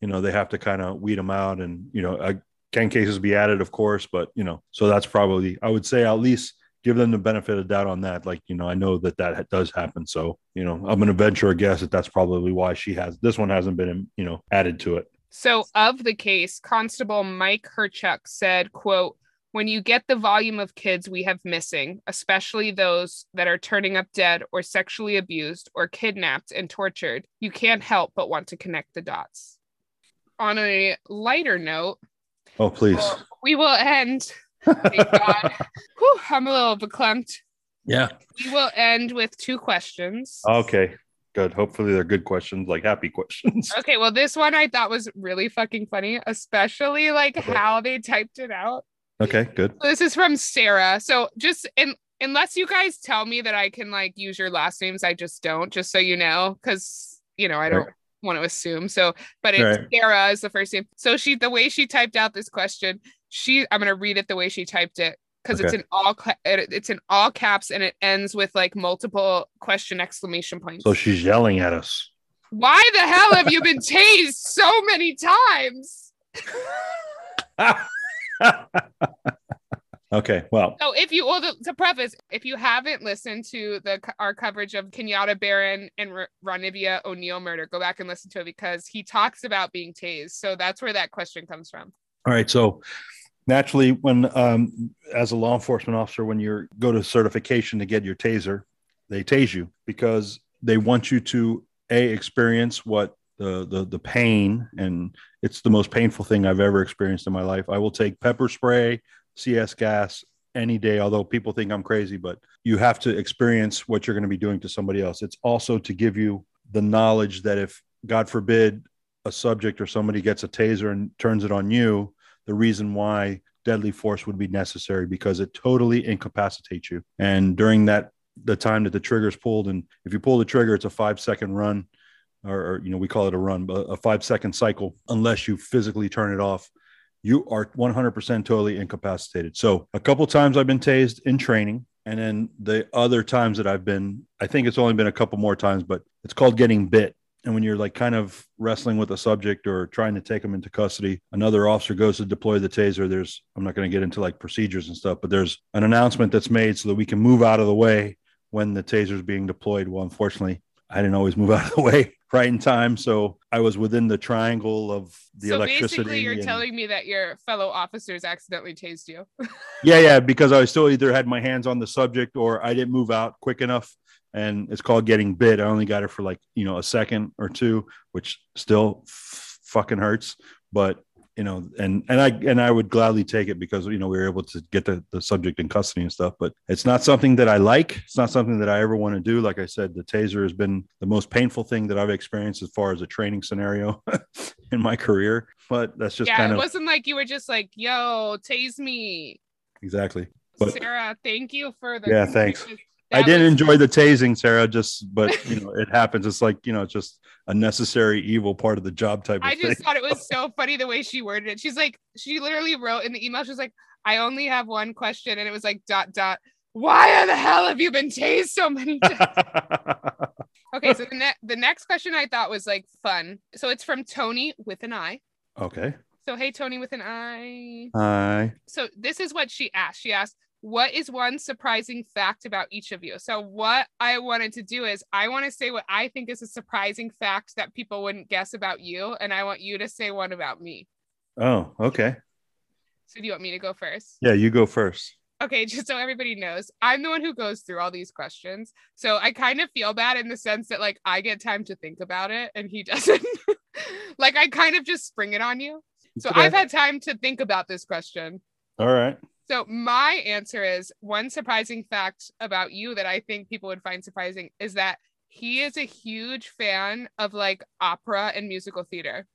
you know they have to kind of weed them out and you know. I, can cases be added, of course, but you know, so that's probably I would say at least give them the benefit of doubt on that. Like, you know, I know that that does happen. So, you know, I'm going to venture a guess that that's probably why she has this one hasn't been, you know, added to it. so of the case constable mike herchuk said quote when you get the volume of kids we have missing especially those that are turning up dead or sexually abused or kidnapped and tortured you can't help but want to connect the dots on a lighter note Oh, please. we will end Thank God. Whew, I'm a little verklempt. Yeah. We will end with two questions. Okay. Good. Hopefully they're good questions, like happy questions. Okay, well, this one I thought was really fucking funny, especially like Okay. how they typed it out. Okay. Good. So this is from Sarah. So just in, unless you guys tell me that I can like use your last names, I just don't, just so you know, because you know, I don't Right. Want to assume. So, but it's Right. Sarah is the first name. So she the way she typed out this question, she I'm gonna read it the way she typed it because it's Okay. in all it's in all caps and it ends with like multiple question exclamation points. So she's yelling at us. Why the hell have you been tased so many times? okay. Well, So if you, well, the, to preface, if you haven't listened to the our coverage of Kenyatta Barron and R- Ranivia O'Neill murder, go back and listen to it because he talks about being tased. So that's where that question comes from. All right. So naturally, when um, as a law enforcement officer, when you go to certification to get your taser, they tase you because they want you to a experience what the the the pain and it's the most painful thing I've ever experienced in my life. I will take pepper spray, CS gas any day although people think I'm crazy but you have to experience what you're going to be doing to somebody else. It's also to give you the knowledge that if god forbid a subject or somebody gets a taser and turns it on you, the reason why deadly force would be necessary because it totally incapacitates you. And during that the time that the trigger's pulled. And if you pull the trigger, it's a five second run, or you know we call it a run, but a five second cycle. Unless you physically turn it off, you are 100% totally incapacitated. So a couple times I've been tased in training. And then the other times that I've been, I think it's only been a couple more times, but it's called getting bit and when you're like kind of wrestling with a subject or trying to take them into custody another officer goes to deploy the taser there's i'm not going to get into like procedures and stuff but there's an announcement that's made so that we can move out of the way when the taser is being deployed well unfortunately i didn't always move out of the way right in time. So i was within the triangle of the so electricity basically, you're and- telling me that your fellow officers accidentally tased you. yeah yeah because i still either had my hands on the subject or i didn't move out quick enough. And it's called getting bit. I only got it for like you know a second or two which still f- fucking hurts. But you know and and i and i would gladly take it because you know we were able to get the, the subject in custody and stuff but it's not something that i like it's not something that i ever want to do like i said the taser has been the most painful thing that i've experienced as far as a training scenario in my career but that's just yeah, kind it of wasn't like you were just like, "Yo, tase me." exactly But- Sarah, thank you for the Yeah, thanks. I that did was- enjoy the tasing, Sarah. Just, but you know, it happens. It's like you know, it's just a necessary evil part of the job type of I thing. just thought it was so funny the way she worded it. She's like, she literally wrote in the email, She's like, I only have one question. And it was like, dot, dot. Why the hell have you been tased so many times? Okay. So the, ne- the next question I thought was like fun. So it's from Tony with an I. okay. So, hey, Tony with an I. Hi. So this is what she asked. She asked, what is one surprising fact about each of you? So what I wanted to do is I want to say what I think is a surprising fact that people wouldn't guess about you. And I want you to say one about me. Oh, okay. So do you want me to go first? Yeah, you go first. Okay, just so everybody knows, I'm the one who goes through all these questions. So I kind of feel bad in the sense that like I get time to think about it and he doesn't. like I kind of just spring it on you. So Okay. I've had time to think about this question. All right. So my answer is one surprising fact about you that I think people would find surprising is that he is a huge fan of like opera and musical theater.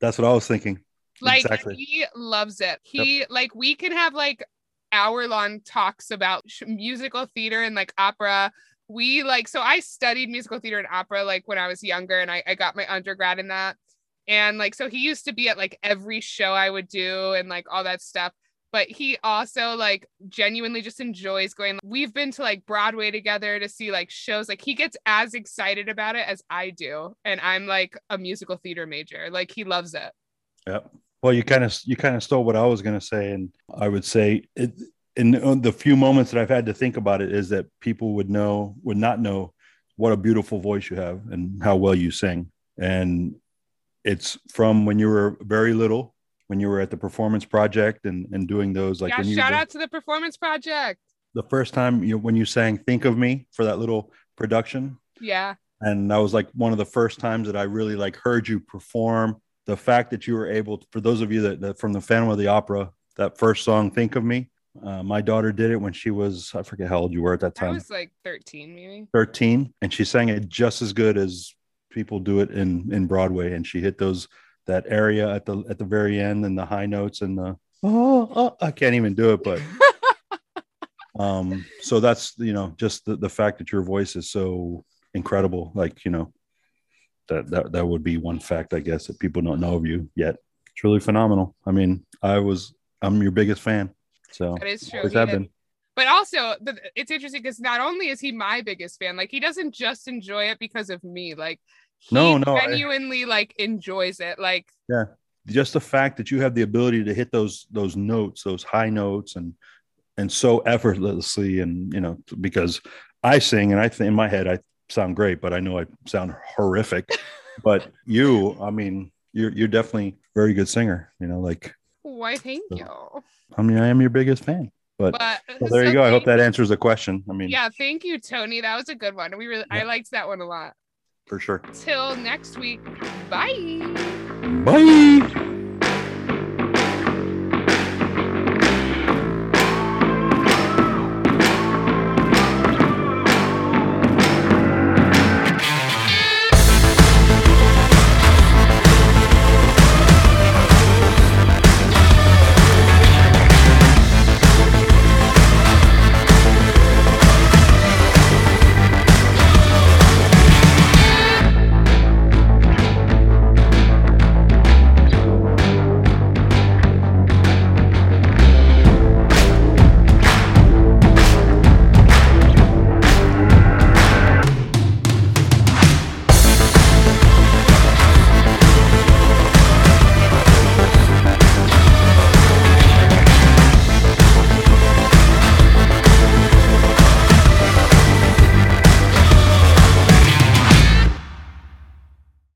That's what I was thinking. Like Exactly. he loves it. He like we can have like hour long talks about sh- musical theater and like opera. We like so I studied musical theater and opera like when I was younger and I, I got my undergrad in that. And like so he used to be at like every show I would do and like all that stuff. But he also like genuinely just enjoys going. We've been to like Broadway together to see like shows. Like he gets as excited about it as I do. And I'm like a musical theater major. Like he loves it. Yep. Well, you kind of you kind of stole what I was going to say, and I would say it, in the few moments that I've had to think about it is that people would know would not know what a beautiful voice you have and how well you sing, and it's from when you were very little, when you were at the performance project and and doing those like yeah, when you shout out to the performance project. the first time you when you sang "Think of Me" for that little production, Yeah. and that was like one of the first times that I really like heard you perform. The fact that you were able, to, for those of you that, that from the Phantom of the Opera, that first song "Think of Me," uh, my daughter did it when she was I forget how old you were at that time. I was like 13, maybe. thirteen, and she sang it just as good as people do it in in Broadway, and she hit those that area at the at the very end and the high notes and the oh, oh I can't even do it, but um so that's you know just the, the fact that your voice is so incredible like you know that, that that would be one fact i guess that people don't know of you yet it's really phenomenal i mean i was i'm your biggest fan so That is true. always He have did- been But also, the, it's interesting because not only is he my biggest fan, like he doesn't just enjoy it because of me. Like No, no, I- genuinely like enjoys it. Like yeah, just the fact that you have the ability to hit those those notes those high notes and and so effortlessly and you know because i sing and i think in my head i sound great but i know i sound horrific but you i mean you're you're definitely a very good singer you know like why? Thank So- you. i mean i am your biggest fan but But well, there you go i hope that answers the question i mean Yeah, thank you, Tony. That was a good one. We really, I liked that one a lot. For sure Till next week. Bye. bye